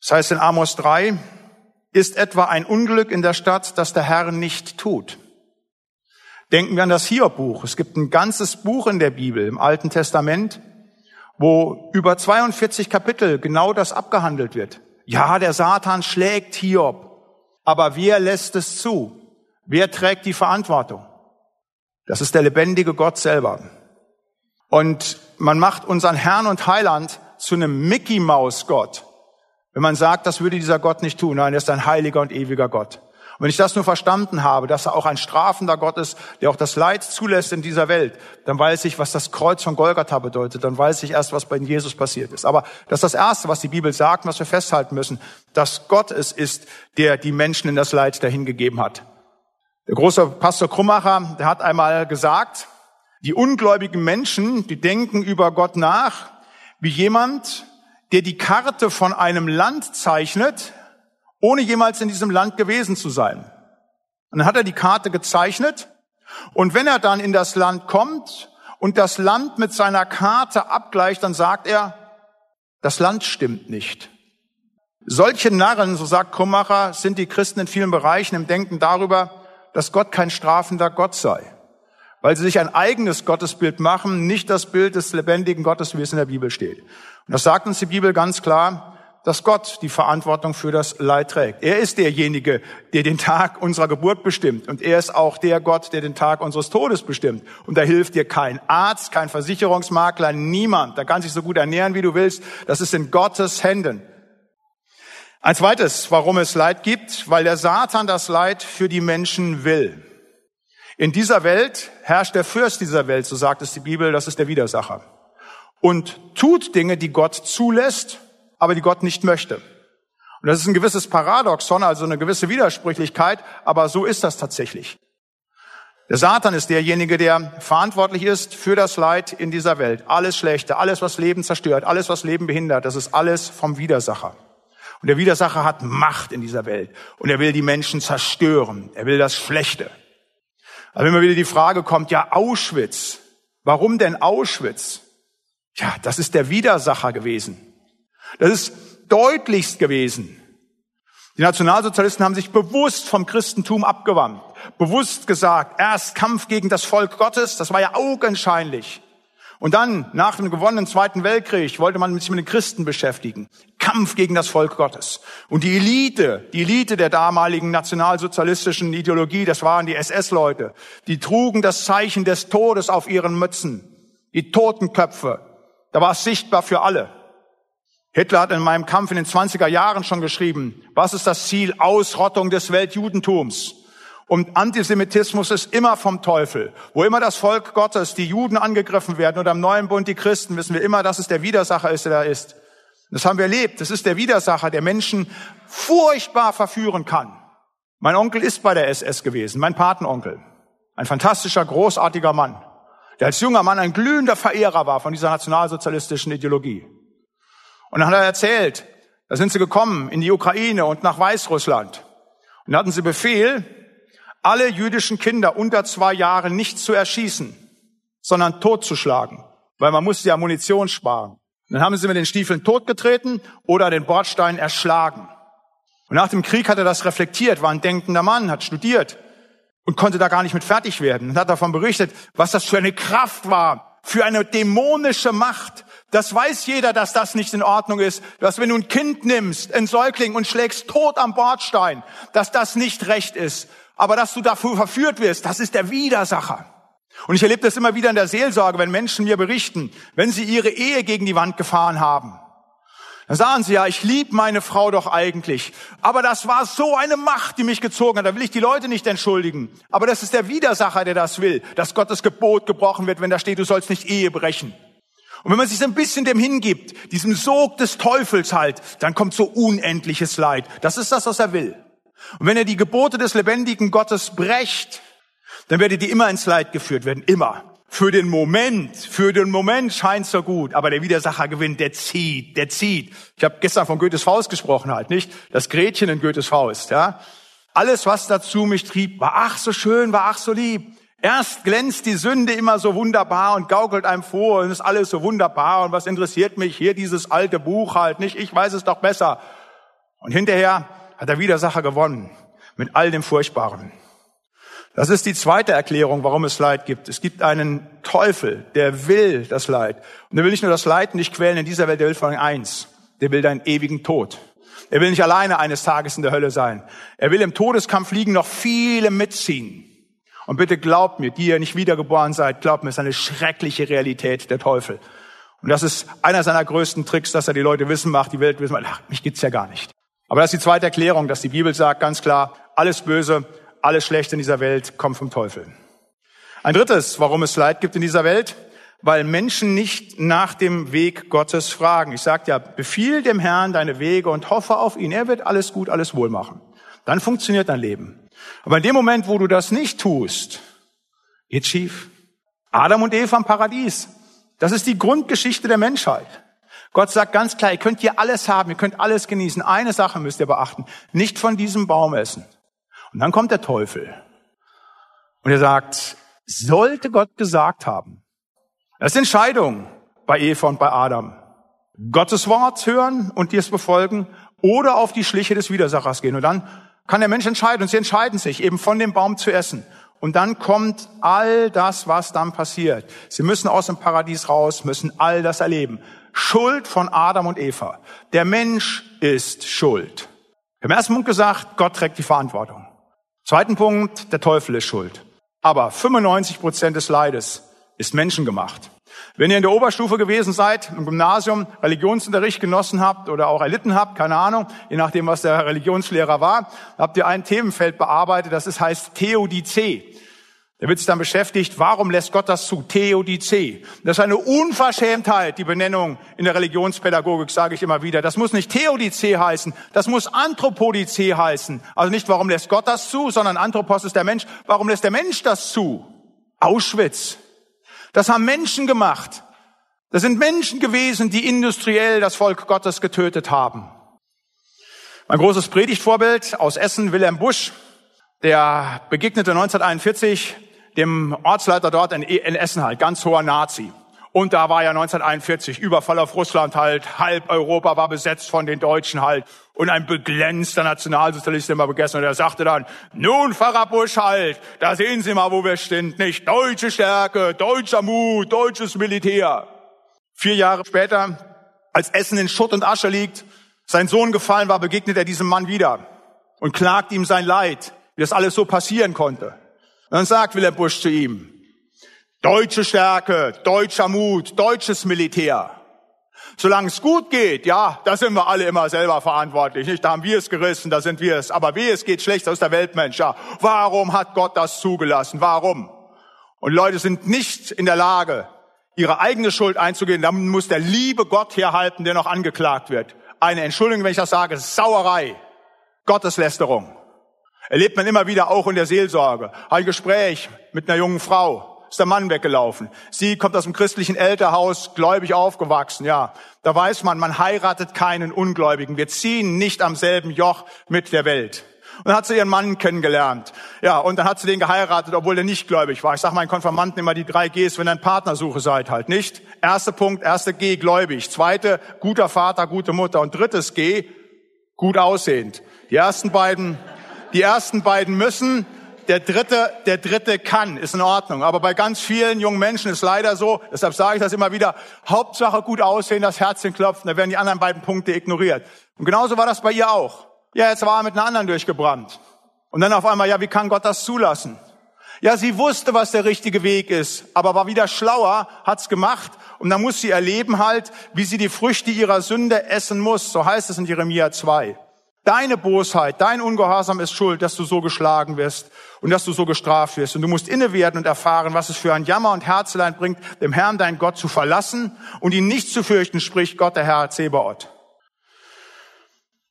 Das heißt in Amos 3, ist etwa ein Unglück in der Stadt, das der Herr nicht tut. Denken wir an das Hiob-Buch. Es gibt ein ganzes Buch in der Bibel, im Alten Testament, wo über 42 Kapitel genau das abgehandelt wird. Ja, der Satan schlägt Hiob, aber wer lässt es zu? Wer trägt die Verantwortung? Das ist der lebendige Gott selber. Und man macht unseren Herrn und Heiland zu einem Mickey Maus Gott. Wenn man sagt, das würde dieser Gott nicht tun. Nein, er ist ein heiliger und ewiger Gott. Wenn ich das nur verstanden habe, dass er auch ein strafender Gott ist, der auch das Leid zulässt in dieser Welt, dann weiß ich, was das Kreuz von Golgatha bedeutet. Dann weiß ich erst, was bei Jesus passiert ist. Aber das ist das Erste, was die Bibel sagt was wir festhalten müssen, dass Gott es ist, der die Menschen in das Leid dahingegeben hat. Der große Pastor Krummacher, der hat einmal gesagt, die ungläubigen Menschen, die denken über Gott nach, wie jemand, der die Karte von einem Land zeichnet, ohne jemals in diesem Land gewesen zu sein. Und dann hat er die Karte gezeichnet und wenn er dann in das Land kommt und das Land mit seiner Karte abgleicht, dann sagt er, das Land stimmt nicht. Solche Narren, so sagt Krummacher, sind die Christen in vielen Bereichen im Denken darüber, dass Gott kein strafender Gott sei. Weil sie sich ein eigenes Gottesbild machen, nicht das Bild des lebendigen Gottes, wie es in der Bibel steht. Und das sagt uns die Bibel ganz klar dass Gott die Verantwortung für das Leid trägt. Er ist derjenige, der den Tag unserer Geburt bestimmt. Und er ist auch der Gott, der den Tag unseres Todes bestimmt. Und da hilft dir kein Arzt, kein Versicherungsmakler, niemand. Da kann sich so gut ernähren, wie du willst. Das ist in Gottes Händen. Ein zweites, warum es Leid gibt, weil der Satan das Leid für die Menschen will. In dieser Welt herrscht der Fürst dieser Welt, so sagt es die Bibel, das ist der Widersacher. Und tut Dinge, die Gott zulässt aber die Gott nicht möchte. Und das ist ein gewisses Paradoxon, also eine gewisse Widersprüchlichkeit, aber so ist das tatsächlich. Der Satan ist derjenige, der verantwortlich ist für das Leid in dieser Welt. Alles Schlechte, alles, was Leben zerstört, alles, was Leben behindert, das ist alles vom Widersacher. Und der Widersacher hat Macht in dieser Welt. Und er will die Menschen zerstören. Er will das Schlechte. Aber immer wieder die Frage kommt, ja, Auschwitz. Warum denn Auschwitz? Ja, das ist der Widersacher gewesen. Das ist deutlichst gewesen. Die Nationalsozialisten haben sich bewusst vom Christentum abgewandt, bewusst gesagt, erst Kampf gegen das Volk Gottes, das war ja augenscheinlich. Und dann, nach dem gewonnenen Zweiten Weltkrieg, wollte man sich mit den Christen beschäftigen. Kampf gegen das Volk Gottes. Und die Elite, die Elite der damaligen nationalsozialistischen Ideologie, das waren die SS-Leute, die trugen das Zeichen des Todes auf ihren Mützen. Die Totenköpfe. Da war es sichtbar für alle. Hitler hat in meinem Kampf in den 20er Jahren schon geschrieben, was ist das Ziel? Ausrottung des Weltjudentums. Und Antisemitismus ist immer vom Teufel. Wo immer das Volk Gottes, die Juden angegriffen werden oder im neuen Bund die Christen, wissen wir immer, dass es der Widersacher ist, der da ist. Das haben wir erlebt. Das ist der Widersacher, der Menschen furchtbar verführen kann. Mein Onkel ist bei der SS gewesen, mein Patenonkel. Ein fantastischer, großartiger Mann, der als junger Mann ein glühender Verehrer war von dieser nationalsozialistischen Ideologie. Und dann hat er erzählt, da sind sie gekommen in die Ukraine und nach Weißrussland. Und da hatten sie Befehl, alle jüdischen Kinder unter zwei Jahren nicht zu erschießen, sondern totzuschlagen, weil man musste ja Munition sparen. Und dann haben sie mit den Stiefeln totgetreten oder den Bordstein erschlagen. Und nach dem Krieg hat er das reflektiert, war ein denkender Mann, hat studiert und konnte da gar nicht mit fertig werden und hat davon berichtet, was das für eine Kraft war, für eine dämonische Macht, das weiß jeder, dass das nicht in Ordnung ist. Dass wenn du ein Kind nimmst, ein Säugling und schlägst tot am Bordstein, dass das nicht recht ist. Aber dass du dafür verführt wirst, das ist der Widersacher. Und ich erlebe das immer wieder in der Seelsorge, wenn Menschen mir berichten, wenn sie ihre Ehe gegen die Wand gefahren haben. Dann sagen sie ja, ich liebe meine Frau doch eigentlich. Aber das war so eine Macht, die mich gezogen hat. Da will ich die Leute nicht entschuldigen. Aber das ist der Widersacher, der das will, dass Gottes Gebot gebrochen wird, wenn da steht, du sollst nicht Ehe brechen. Und wenn man sich so ein bisschen dem hingibt, diesem Sog des Teufels halt, dann kommt so unendliches Leid. Das ist das, was er will. Und wenn er die Gebote des lebendigen Gottes brecht, dann werdet ihr immer ins Leid geführt werden. Immer. Für den Moment, für den Moment scheint so gut, aber der Widersacher gewinnt, der zieht, der zieht. Ich habe gestern von Goethes Faust gesprochen halt, nicht? Das Gretchen in Goethes Faust, ja? Alles, was dazu mich trieb, war ach so schön, war ach so lieb. Erst glänzt die Sünde immer so wunderbar und gaukelt einem vor und ist alles so wunderbar und was interessiert mich hier dieses alte Buch halt nicht, ich weiß es doch besser. Und hinterher hat der Widersacher gewonnen mit all dem Furchtbaren. Das ist die zweite Erklärung, warum es Leid gibt. Es gibt einen Teufel, der will das Leid. Und der will nicht nur das Leid nicht quälen in dieser Welt, der will vor allem eins. Der will deinen ewigen Tod. Er will nicht alleine eines Tages in der Hölle sein. Er will im Todeskampf liegen noch viele mitziehen. Und bitte glaubt mir, die ihr nicht wiedergeboren seid, glaubt mir, es ist eine schreckliche Realität der Teufel. Und das ist einer seiner größten Tricks, dass er die Leute wissen macht, die Welt wissen, ach, mich gibt's ja gar nicht. Aber das ist die zweite Erklärung, dass die Bibel sagt ganz klar, alles Böse, alles Schlechte in dieser Welt kommt vom Teufel. Ein drittes, warum es Leid gibt in dieser Welt, weil Menschen nicht nach dem Weg Gottes fragen. Ich sage ja, befiehl dem Herrn deine Wege und hoffe auf ihn. Er wird alles gut, alles wohl machen. Dann funktioniert dein Leben. Aber in dem Moment, wo du das nicht tust, geht schief. Adam und Eva im Paradies. Das ist die Grundgeschichte der Menschheit. Gott sagt ganz klar, ihr könnt hier alles haben, ihr könnt alles genießen. Eine Sache müsst ihr beachten, nicht von diesem Baum essen. Und dann kommt der Teufel. Und er sagt, sollte Gott gesagt haben, das ist Entscheidung bei Eva und bei Adam. Gottes Wort hören und dies befolgen oder auf die Schliche des Widersachers gehen. Und dann kann der Mensch entscheiden und sie entscheiden sich eben von dem Baum zu essen. Und dann kommt all das, was dann passiert. Sie müssen aus dem Paradies raus, müssen all das erleben. Schuld von Adam und Eva. Der Mensch ist schuld. Im ersten Punkt gesagt, Gott trägt die Verantwortung. Zweiten Punkt, der Teufel ist schuld. Aber 95 Prozent des Leides ist menschengemacht. Wenn ihr in der Oberstufe gewesen seid, im Gymnasium Religionsunterricht genossen habt oder auch erlitten habt, keine Ahnung, je nachdem, was der Religionslehrer war, habt ihr ein Themenfeld bearbeitet, das ist, heißt Theodizee. Da wird sich dann beschäftigt, warum lässt Gott das zu? Theodizee. Das ist eine Unverschämtheit, die Benennung in der Religionspädagogik, sage ich immer wieder. Das muss nicht Theodizee heißen, das muss Anthropodizee heißen. Also nicht, warum lässt Gott das zu, sondern Anthropos ist der Mensch. Warum lässt der Mensch das zu? Auschwitz, das haben Menschen gemacht. Das sind Menschen gewesen, die industriell das Volk Gottes getötet haben. Mein großes Predigtvorbild aus Essen, Wilhelm Busch, der begegnete 1941 dem Ortsleiter dort in Essen halt, ganz hoher Nazi. Und da war ja 1941 Überfall auf Russland halt, halb Europa war besetzt von den Deutschen halt. Und ein beglänzter Nationalsozialist immer begessen. Und er sagte dann, nun, Pfarrer Busch halt, da sehen Sie mal, wo wir stehen. Nicht deutsche Stärke, deutscher Mut, deutsches Militär. Vier Jahre später, als Essen in Schutt und Asche liegt, sein Sohn gefallen war, begegnet er diesem Mann wieder und klagt ihm sein Leid, wie das alles so passieren konnte. Und dann sagt Wilhelm Busch zu ihm, Deutsche Stärke, deutscher Mut, deutsches Militär. Solange es gut geht, ja, da sind wir alle immer selber verantwortlich. Nicht? Da haben wir es gerissen, da sind wir es. Aber wie es geht schlecht, ist der Weltmensch. Ja, warum hat Gott das zugelassen? Warum? Und Leute sind nicht in der Lage, ihre eigene Schuld einzugehen. Dann muss der liebe Gott herhalten, der noch angeklagt wird. Eine Entschuldigung, wenn ich das sage, Sauerei, Gotteslästerung. Erlebt man immer wieder auch in der Seelsorge. Ein Gespräch mit einer jungen Frau ist der Mann weggelaufen. Sie kommt aus dem christlichen Elterhaus, gläubig aufgewachsen, ja. Da weiß man, man heiratet keinen Ungläubigen. Wir ziehen nicht am selben Joch mit der Welt. Und dann hat sie ihren Mann kennengelernt. Ja, und dann hat sie den geheiratet, obwohl er nicht gläubig war. Ich sage meinen Konfirmanten immer die drei Gs, wenn ihr Partnersuche seid halt, nicht? Erster Punkt, erste G, gläubig. Zweite, guter Vater, gute Mutter. Und drittes G, gut aussehend. Die ersten beiden, die ersten beiden müssen, der dritte, der dritte kann, ist in Ordnung. Aber bei ganz vielen jungen Menschen ist leider so, deshalb sage ich das immer wieder, Hauptsache gut aussehen, das Herzchen klopfen, da werden die anderen beiden Punkte ignoriert. Und genauso war das bei ihr auch. Ja, jetzt war er mit einer anderen durchgebrannt. Und dann auf einmal, ja, wie kann Gott das zulassen? Ja, sie wusste, was der richtige Weg ist, aber war wieder schlauer, hat's gemacht und dann muss sie erleben halt, wie sie die Früchte ihrer Sünde essen muss. So heißt es in Jeremia 2. Deine Bosheit, dein Ungehorsam ist schuld, dass du so geschlagen wirst und dass du so gestraft wirst. Und du musst inne werden und erfahren, was es für ein Jammer und Herzelein bringt, dem Herrn dein Gott zu verlassen und ihn nicht zu fürchten, spricht Gott, der Herr Zebaoth.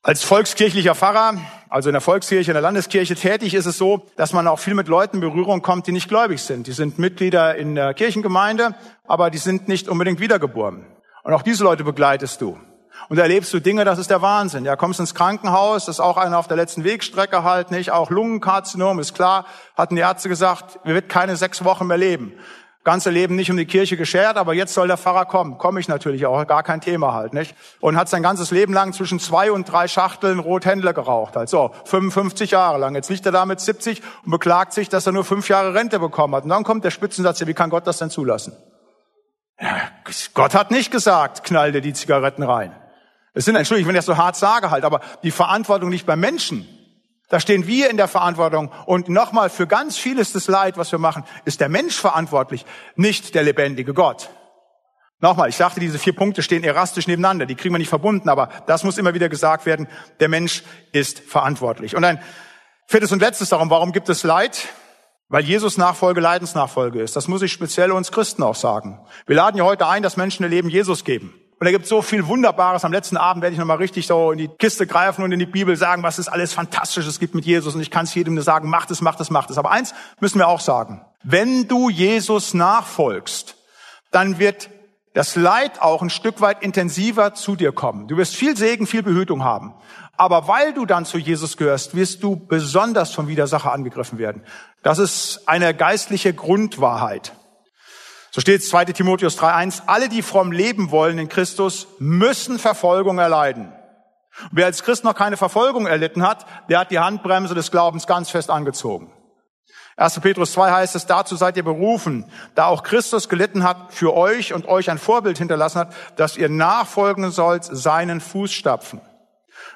Als volkskirchlicher Pfarrer, also in der Volkskirche, in der Landeskirche tätig, ist es so, dass man auch viel mit Leuten in Berührung kommt, die nicht gläubig sind. Die sind Mitglieder in der Kirchengemeinde, aber die sind nicht unbedingt wiedergeboren. Und auch diese Leute begleitest du. Und da erlebst du Dinge, das ist der Wahnsinn. Ja, kommst ins Krankenhaus, das ist auch einer auf der letzten Wegstrecke halt nicht, auch Lungenkarzinom, ist klar, hatten die Ärzte gesagt, wir wird keine sechs Wochen mehr leben. Ganze Leben nicht um die Kirche geschert, aber jetzt soll der Pfarrer kommen. Komme ich natürlich auch, gar kein Thema halt, nicht? Und hat sein ganzes Leben lang zwischen zwei und drei Schachteln Rothändler geraucht, halt so, 55 Jahre lang. Jetzt liegt er da mit 70 und beklagt sich, dass er nur fünf Jahre Rente bekommen hat. Und dann kommt der Spitzensatz, ja, wie kann Gott das denn zulassen? Ja, Gott hat nicht gesagt, knall dir die Zigaretten rein. Es sind, Entschuldigung, wenn ich das so hart sage halt, aber die Verantwortung nicht beim Menschen. Da stehen wir in der Verantwortung. Und nochmal, für ganz vieles des Leid, was wir machen, ist der Mensch verantwortlich, nicht der lebendige Gott. Nochmal, ich sagte, diese vier Punkte stehen erastisch nebeneinander, die kriegen wir nicht verbunden, aber das muss immer wieder gesagt werden, der Mensch ist verantwortlich. Und ein viertes und letztes darum, warum gibt es Leid? Weil Jesus Nachfolge Leidensnachfolge ist. Das muss ich speziell uns Christen auch sagen. Wir laden ja heute ein, dass Menschen ihr Leben Jesus geben. Und da gibt es so viel Wunderbares. Am letzten Abend werde ich nochmal richtig so in die Kiste greifen und in die Bibel sagen, was es alles Fantastisches gibt mit Jesus. Und ich kann es jedem nur sagen, macht es, macht es, macht es. Aber eins müssen wir auch sagen. Wenn du Jesus nachfolgst, dann wird das Leid auch ein Stück weit intensiver zu dir kommen. Du wirst viel Segen, viel Behütung haben. Aber weil du dann zu Jesus gehörst, wirst du besonders vom Widersacher angegriffen werden. Das ist eine geistliche Grundwahrheit. So steht es 2 Timotheus 3.1, alle, die fromm leben wollen in Christus, müssen Verfolgung erleiden. wer als Christ noch keine Verfolgung erlitten hat, der hat die Handbremse des Glaubens ganz fest angezogen. 1. Petrus 2 heißt es, dazu seid ihr berufen, da auch Christus gelitten hat für euch und euch ein Vorbild hinterlassen hat, dass ihr nachfolgen sollt seinen Fußstapfen.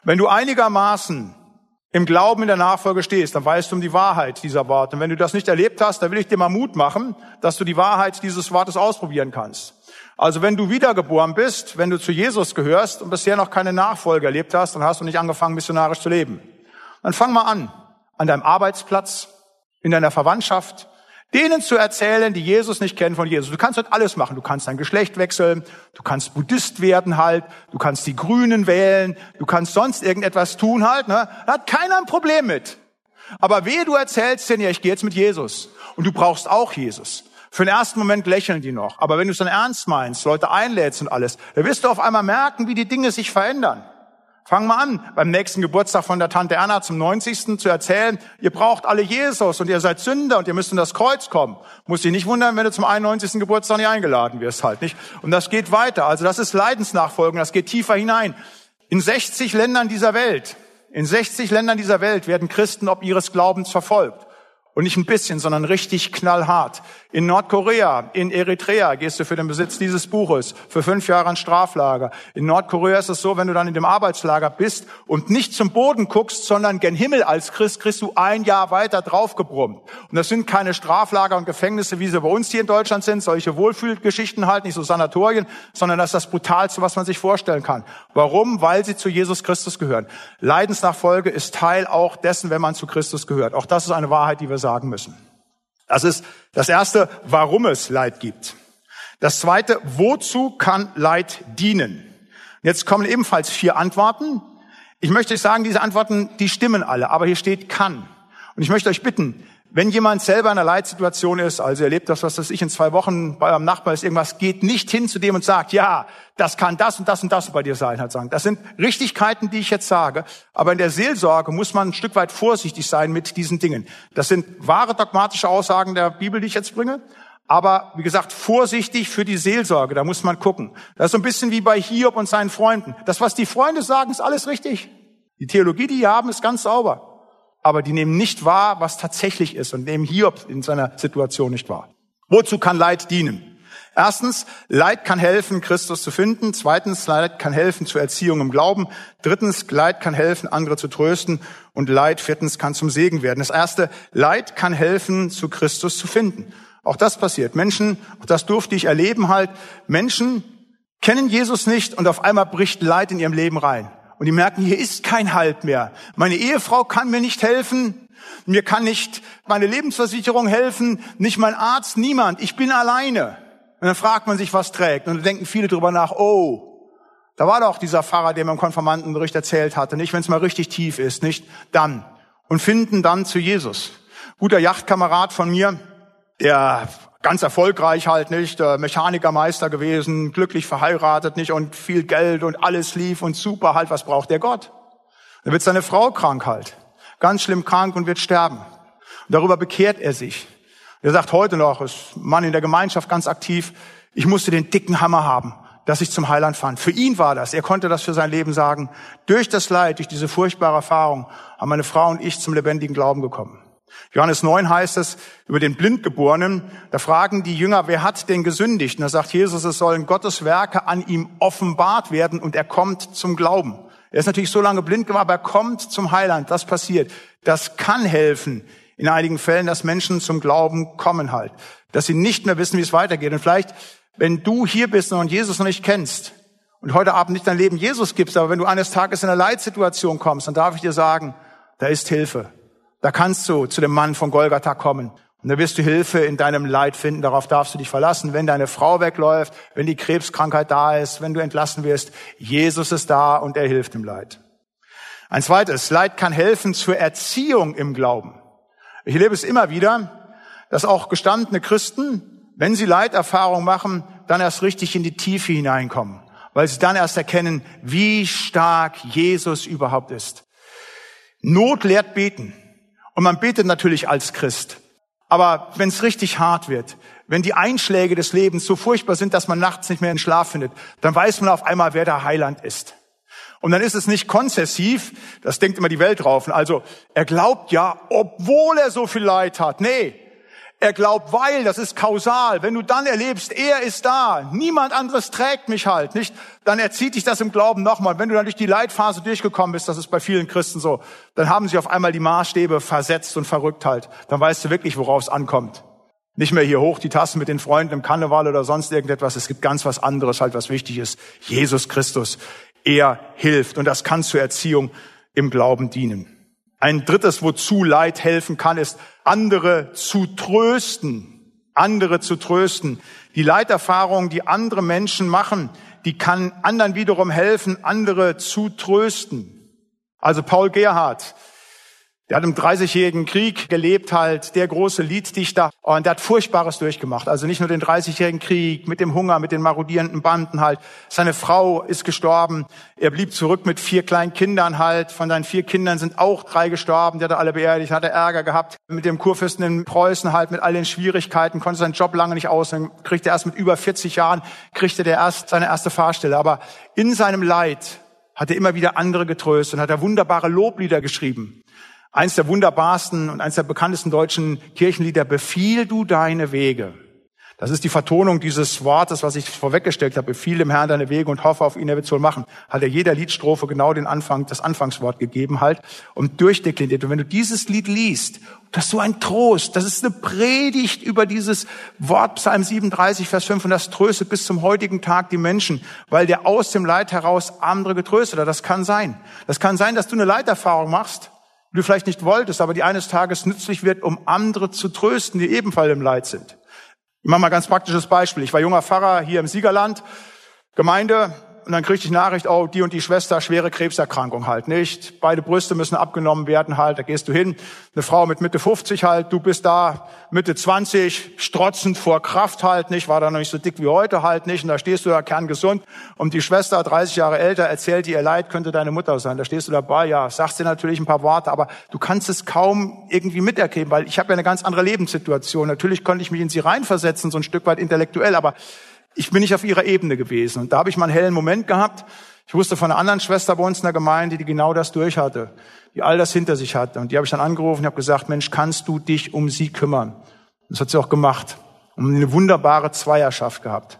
Wenn du einigermaßen im Glauben in der Nachfolge stehst, dann weißt du um die Wahrheit dieser Worte. Und wenn du das nicht erlebt hast, dann will ich dir mal Mut machen, dass du die Wahrheit dieses Wortes ausprobieren kannst. Also wenn du wiedergeboren bist, wenn du zu Jesus gehörst und bisher noch keine Nachfolge erlebt hast, dann hast du nicht angefangen, missionarisch zu leben. Dann fang mal an, an deinem Arbeitsplatz, in deiner Verwandtschaft, denen zu erzählen, die Jesus nicht kennen von Jesus. Du kannst halt alles machen. Du kannst dein Geschlecht wechseln, du kannst Buddhist werden halt, du kannst die Grünen wählen, du kannst sonst irgendetwas tun halt. Ne? Da hat keiner ein Problem mit. Aber wehe, du erzählst denen, ja, ich gehe jetzt mit Jesus. Und du brauchst auch Jesus. Für den ersten Moment lächeln die noch. Aber wenn du es dann ernst meinst, Leute einlädst und alles, dann wirst du auf einmal merken, wie die Dinge sich verändern. Fang mal an, beim nächsten Geburtstag von der Tante Erna zum 90. zu erzählen, ihr braucht alle Jesus und ihr seid Sünder und ihr müsst in das Kreuz kommen. Muss dich nicht wundern, wenn du zum 91. Geburtstag nicht eingeladen wirst halt, nicht? Und das geht weiter. Also das ist Leidensnachfolgen, das geht tiefer hinein. In 60 Ländern dieser Welt, in 60 Ländern dieser Welt werden Christen ob ihres Glaubens verfolgt. Und nicht ein bisschen, sondern richtig knallhart. In Nordkorea, in Eritrea gehst du für den Besitz dieses Buches für fünf Jahre ins Straflager. In Nordkorea ist es so, wenn du dann in dem Arbeitslager bist und nicht zum Boden guckst, sondern gen Himmel als Christ, kriegst du ein Jahr weiter draufgebrummt. Und das sind keine Straflager und Gefängnisse, wie sie bei uns hier in Deutschland sind, solche Wohlfühlgeschichten halt, nicht so Sanatorien, sondern das ist das Brutalste, was man sich vorstellen kann. Warum? Weil sie zu Jesus Christus gehören. Leidensnachfolge ist Teil auch dessen, wenn man zu Christus gehört. Auch das ist eine Wahrheit, die wir sagen müssen. Das ist das erste, warum es Leid gibt. Das zweite, wozu kann Leid dienen? Jetzt kommen ebenfalls vier Antworten. Ich möchte euch sagen, diese Antworten, die stimmen alle, aber hier steht kann. Und ich möchte euch bitten, wenn jemand selber in einer Leitsituation ist, also erlebt das, was weiß ich, in zwei Wochen bei eurem Nachbar ist irgendwas, geht nicht hin zu dem und sagt, ja, das kann das und das und das bei dir sein, halt sagen. Das sind Richtigkeiten, die ich jetzt sage. Aber in der Seelsorge muss man ein Stück weit vorsichtig sein mit diesen Dingen. Das sind wahre dogmatische Aussagen der Bibel, die ich jetzt bringe. Aber wie gesagt, vorsichtig für die Seelsorge, da muss man gucken. Das ist so ein bisschen wie bei Hiob und seinen Freunden. Das, was die Freunde sagen, ist alles richtig. Die Theologie, die die haben, ist ganz sauber aber die nehmen nicht wahr, was tatsächlich ist und nehmen Hiob in seiner Situation nicht wahr. Wozu kann Leid dienen? Erstens, Leid kann helfen, Christus zu finden. Zweitens, Leid kann helfen zur Erziehung im Glauben. Drittens, Leid kann helfen, andere zu trösten. Und Leid, viertens, kann zum Segen werden. Das erste, Leid kann helfen, zu Christus zu finden. Auch das passiert. Menschen, auch das durfte ich erleben halt, Menschen kennen Jesus nicht und auf einmal bricht Leid in ihrem Leben rein und die merken, hier ist kein Halt mehr. Meine Ehefrau kann mir nicht helfen, mir kann nicht meine Lebensversicherung helfen, nicht mein Arzt, niemand. Ich bin alleine. Und dann fragt man sich, was trägt. Und dann denken viele drüber nach, oh, da war doch dieser Pfarrer, der mir im Konformantenbericht erzählt hatte, nicht, wenn es mal richtig tief ist, nicht dann. Und finden dann zu Jesus. Guter Yachtkamerad von mir, der ganz erfolgreich halt nicht, äh, Mechanikermeister gewesen, glücklich verheiratet nicht und viel Geld und alles lief und super halt, was braucht der Gott? Dann wird seine Frau krank halt, ganz schlimm krank und wird sterben. Und darüber bekehrt er sich. Er sagt heute noch, ist Mann in der Gemeinschaft ganz aktiv, ich musste den dicken Hammer haben, dass ich zum Heiland fand. Für ihn war das, er konnte das für sein Leben sagen. Durch das Leid, durch diese furchtbare Erfahrung haben meine Frau und ich zum lebendigen Glauben gekommen. Johannes 9 heißt es über den Blindgeborenen, da fragen die Jünger, wer hat denn gesündigt? Und da sagt Jesus, es sollen Gottes Werke an ihm offenbart werden und er kommt zum Glauben. Er ist natürlich so lange blind geworden, aber er kommt zum Heiland. Das passiert. Das kann helfen in einigen Fällen, dass Menschen zum Glauben kommen halt. Dass sie nicht mehr wissen, wie es weitergeht. Und vielleicht Wenn du hier bist und Jesus noch nicht kennst und heute Abend nicht dein Leben Jesus gibst, aber wenn du eines Tages in eine Leitsituation kommst, dann darf ich dir sagen, da ist Hilfe. Da kannst du zu dem Mann von Golgatha kommen. Und da wirst du Hilfe in deinem Leid finden. Darauf darfst du dich verlassen. Wenn deine Frau wegläuft, wenn die Krebskrankheit da ist, wenn du entlassen wirst, Jesus ist da und er hilft im Leid. Ein zweites, Leid kann helfen zur Erziehung im Glauben. Ich erlebe es immer wieder, dass auch gestandene Christen, wenn sie Leiterfahrung machen, dann erst richtig in die Tiefe hineinkommen, weil sie dann erst erkennen, wie stark Jesus überhaupt ist. Not lehrt beten. Und man betet natürlich als Christ. Aber wenn es richtig hart wird, wenn die Einschläge des Lebens so furchtbar sind, dass man nachts nicht mehr in Schlaf findet, dann weiß man auf einmal, wer der Heiland ist. Und dann ist es nicht konzessiv, das denkt immer die Welt drauf. Also er glaubt ja, obwohl er so viel Leid hat. Nee, er glaubt, weil, das ist kausal. Wenn du dann erlebst, er ist da, niemand anderes trägt mich halt, nicht? Dann erzieht dich das im Glauben nochmal. Wenn du dann durch die Leitphase durchgekommen bist, das ist bei vielen Christen so, dann haben sie auf einmal die Maßstäbe versetzt und verrückt halt. Dann weißt du wirklich, worauf es ankommt. Nicht mehr hier hoch die Tassen mit den Freunden im Karneval oder sonst irgendetwas. Es gibt ganz was anderes halt, was wichtig ist. Jesus Christus. Er hilft. Und das kann zur Erziehung im Glauben dienen. Ein drittes, wozu Leid helfen kann, ist, andere zu trösten. Andere zu trösten. Die Leiterfahrung, die andere Menschen machen, die kann anderen wiederum helfen, andere zu trösten. Also Paul Gerhardt, der hat im 30-jährigen Krieg gelebt halt, der große Lieddichter. Und der hat Furchtbares durchgemacht. Also nicht nur den 30-jährigen Krieg mit dem Hunger, mit den marodierenden Banden halt. Seine Frau ist gestorben. Er blieb zurück mit vier kleinen Kindern halt. Von seinen vier Kindern sind auch drei gestorben. Der hat alle beerdigt, hat er Ärger gehabt. Mit dem Kurfürsten in Preußen halt, mit all den Schwierigkeiten, konnte seinen Job lange nicht aus. Dann kriegte er erst mit über 40 Jahren, kriegte der erst seine erste Fahrstelle. Aber in seinem Leid hat er immer wieder andere getröstet und hat er wunderbare Loblieder geschrieben. Eins der wunderbarsten und eins der bekanntesten deutschen Kirchenlieder, Befiehl du deine Wege. Das ist die Vertonung dieses Wortes, was ich vorweggestellt habe. Befiehl dem Herrn deine Wege und hoffe auf ihn, er wird es wohl machen. Hat er jeder Liedstrophe genau den Anfang, das Anfangswort gegeben halt und durchdekliniert. Und wenn du dieses Lied liest, das ist so ein Trost. Das ist eine Predigt über dieses Wort Psalm 37, Vers 5 und das tröstet bis zum heutigen Tag die Menschen, weil der aus dem Leid heraus andere getröstet hat. Das kann sein. Das kann sein, dass du eine Leiterfahrung machst du vielleicht nicht wolltest, aber die eines Tages nützlich wird, um andere zu trösten, die ebenfalls im Leid sind. Ich mache mal ein ganz praktisches Beispiel. Ich war junger Pfarrer hier im Siegerland, Gemeinde, und dann kriegte ich Nachricht, oh, die und die Schwester, schwere Krebserkrankung halt nicht. Beide Brüste müssen abgenommen werden halt. Da gehst du hin. Eine Frau mit Mitte 50 halt, du bist da Mitte 20, strotzend vor Kraft halt nicht, war da noch nicht so dick wie heute halt nicht. Und da stehst du da kerngesund. Und die Schwester, 30 Jahre älter, erzählt ihr Leid, könnte deine Mutter sein. Da stehst du dabei, ja, sagst dir natürlich ein paar Worte, aber du kannst es kaum irgendwie miterkennen, weil ich habe ja eine ganz andere Lebenssituation. Natürlich konnte ich mich in sie reinversetzen, so ein Stück weit intellektuell, aber ich bin nicht auf ihrer Ebene gewesen. Und da habe ich mal einen hellen Moment gehabt. Ich wusste von einer anderen Schwester bei uns in der Gemeinde, die genau das durch hatte, die all das hinter sich hatte. Und die habe ich dann angerufen und habe gesagt, Mensch, kannst du dich um sie kümmern? Das hat sie auch gemacht. Und eine wunderbare Zweierschaft gehabt.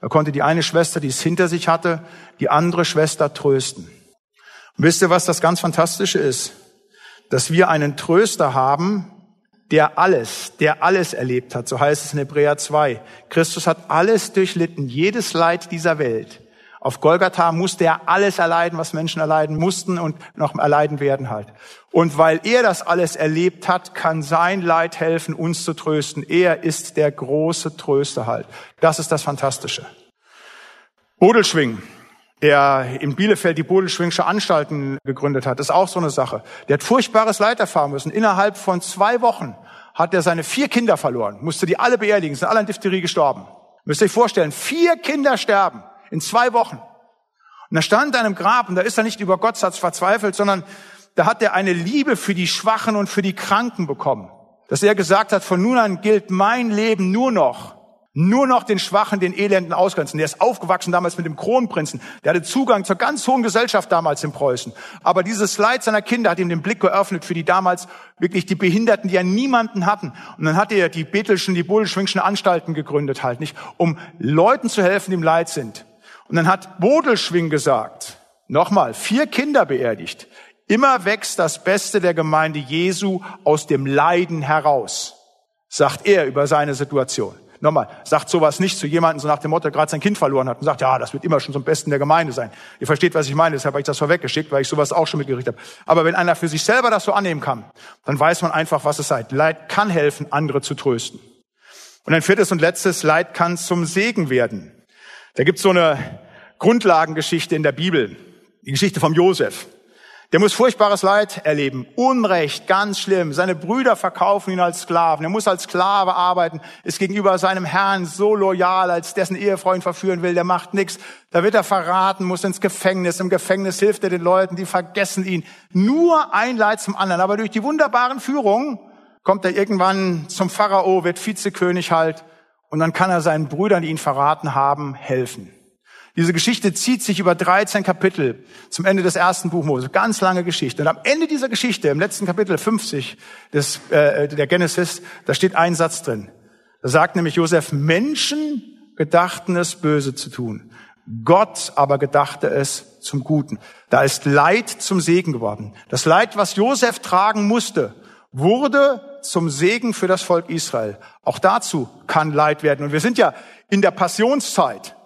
Da konnte die eine Schwester, die es hinter sich hatte, die andere Schwester trösten. Und wisst ihr, was das ganz Fantastische ist? Dass wir einen Tröster haben, der alles, der alles erlebt hat, so heißt es in Hebräer 2. Christus hat alles durchlitten, jedes Leid dieser Welt. Auf Golgatha musste er alles erleiden, was Menschen erleiden mussten und noch erleiden werden halt. Und weil er das alles erlebt hat, kann sein Leid helfen, uns zu trösten. Er ist der große Tröster halt. Das ist das Fantastische. Bodelschwingen der in Bielefeld die Bodelschwingsche Anstalten gegründet hat, ist auch so eine Sache. Der hat furchtbares Leid erfahren müssen. Innerhalb von zwei Wochen hat er seine vier Kinder verloren, musste die alle beerdigen, sind alle an Diphtherie gestorben. Müsst ihr euch vorstellen, vier Kinder sterben in zwei Wochen. Und er stand an einem Grab und da ist er nicht über Gottsatz verzweifelt, sondern da hat er eine Liebe für die Schwachen und für die Kranken bekommen. Dass er gesagt hat, von nun an gilt mein Leben nur noch nur noch den Schwachen, den Elenden ausgrenzen. Der ist aufgewachsen damals mit dem Kronprinzen. Der hatte Zugang zur ganz hohen Gesellschaft damals in Preußen. Aber dieses Leid seiner Kinder hat ihm den Blick geöffnet für die damals wirklich die Behinderten, die ja niemanden hatten. Und dann hat er die Bethelschen, die Bodelschwingschen Anstalten gegründet halt, nicht? Um Leuten zu helfen, die im Leid sind. Und dann hat Bodelschwing gesagt, nochmal, vier Kinder beerdigt. Immer wächst das Beste der Gemeinde Jesu aus dem Leiden heraus, sagt er über seine Situation. Nochmal, sagt sowas nicht zu jemandem, so nach dem Motto, der gerade sein Kind verloren hat und sagt, ja, das wird immer schon zum Besten der Gemeinde sein. Ihr versteht, was ich meine, deshalb habe ich das vorweggeschickt, weil ich sowas auch schon mitgerichtet habe. Aber wenn einer für sich selber das so annehmen kann, dann weiß man einfach, was es sei. Leid kann helfen, andere zu trösten. Und ein viertes und letztes, Leid kann zum Segen werden. Da gibt es so eine Grundlagengeschichte in der Bibel, die Geschichte vom Josef. Der muss furchtbares Leid erleben, Unrecht, ganz schlimm. Seine Brüder verkaufen ihn als Sklaven. Er muss als Sklave arbeiten, ist gegenüber seinem Herrn so loyal, als dessen Ehefrau ihn verführen will. Der macht nichts. Da wird er verraten, muss ins Gefängnis. Im Gefängnis hilft er den Leuten, die vergessen ihn. Nur ein Leid zum anderen. Aber durch die wunderbaren Führungen kommt er irgendwann zum Pharao, wird Vizekönig halt. Und dann kann er seinen Brüdern, die ihn verraten haben, helfen. Diese Geschichte zieht sich über 13 Kapitel zum Ende des ersten Buch Mose. Ganz lange Geschichte. Und am Ende dieser Geschichte, im letzten Kapitel 50 des, äh, der Genesis, da steht ein Satz drin. Da sagt nämlich Josef, Menschen gedachten es böse zu tun. Gott aber gedachte es zum Guten. Da ist Leid zum Segen geworden. Das Leid, was Josef tragen musste, wurde zum Segen für das Volk Israel. Auch dazu kann Leid werden. Und wir sind ja in der Passionszeit.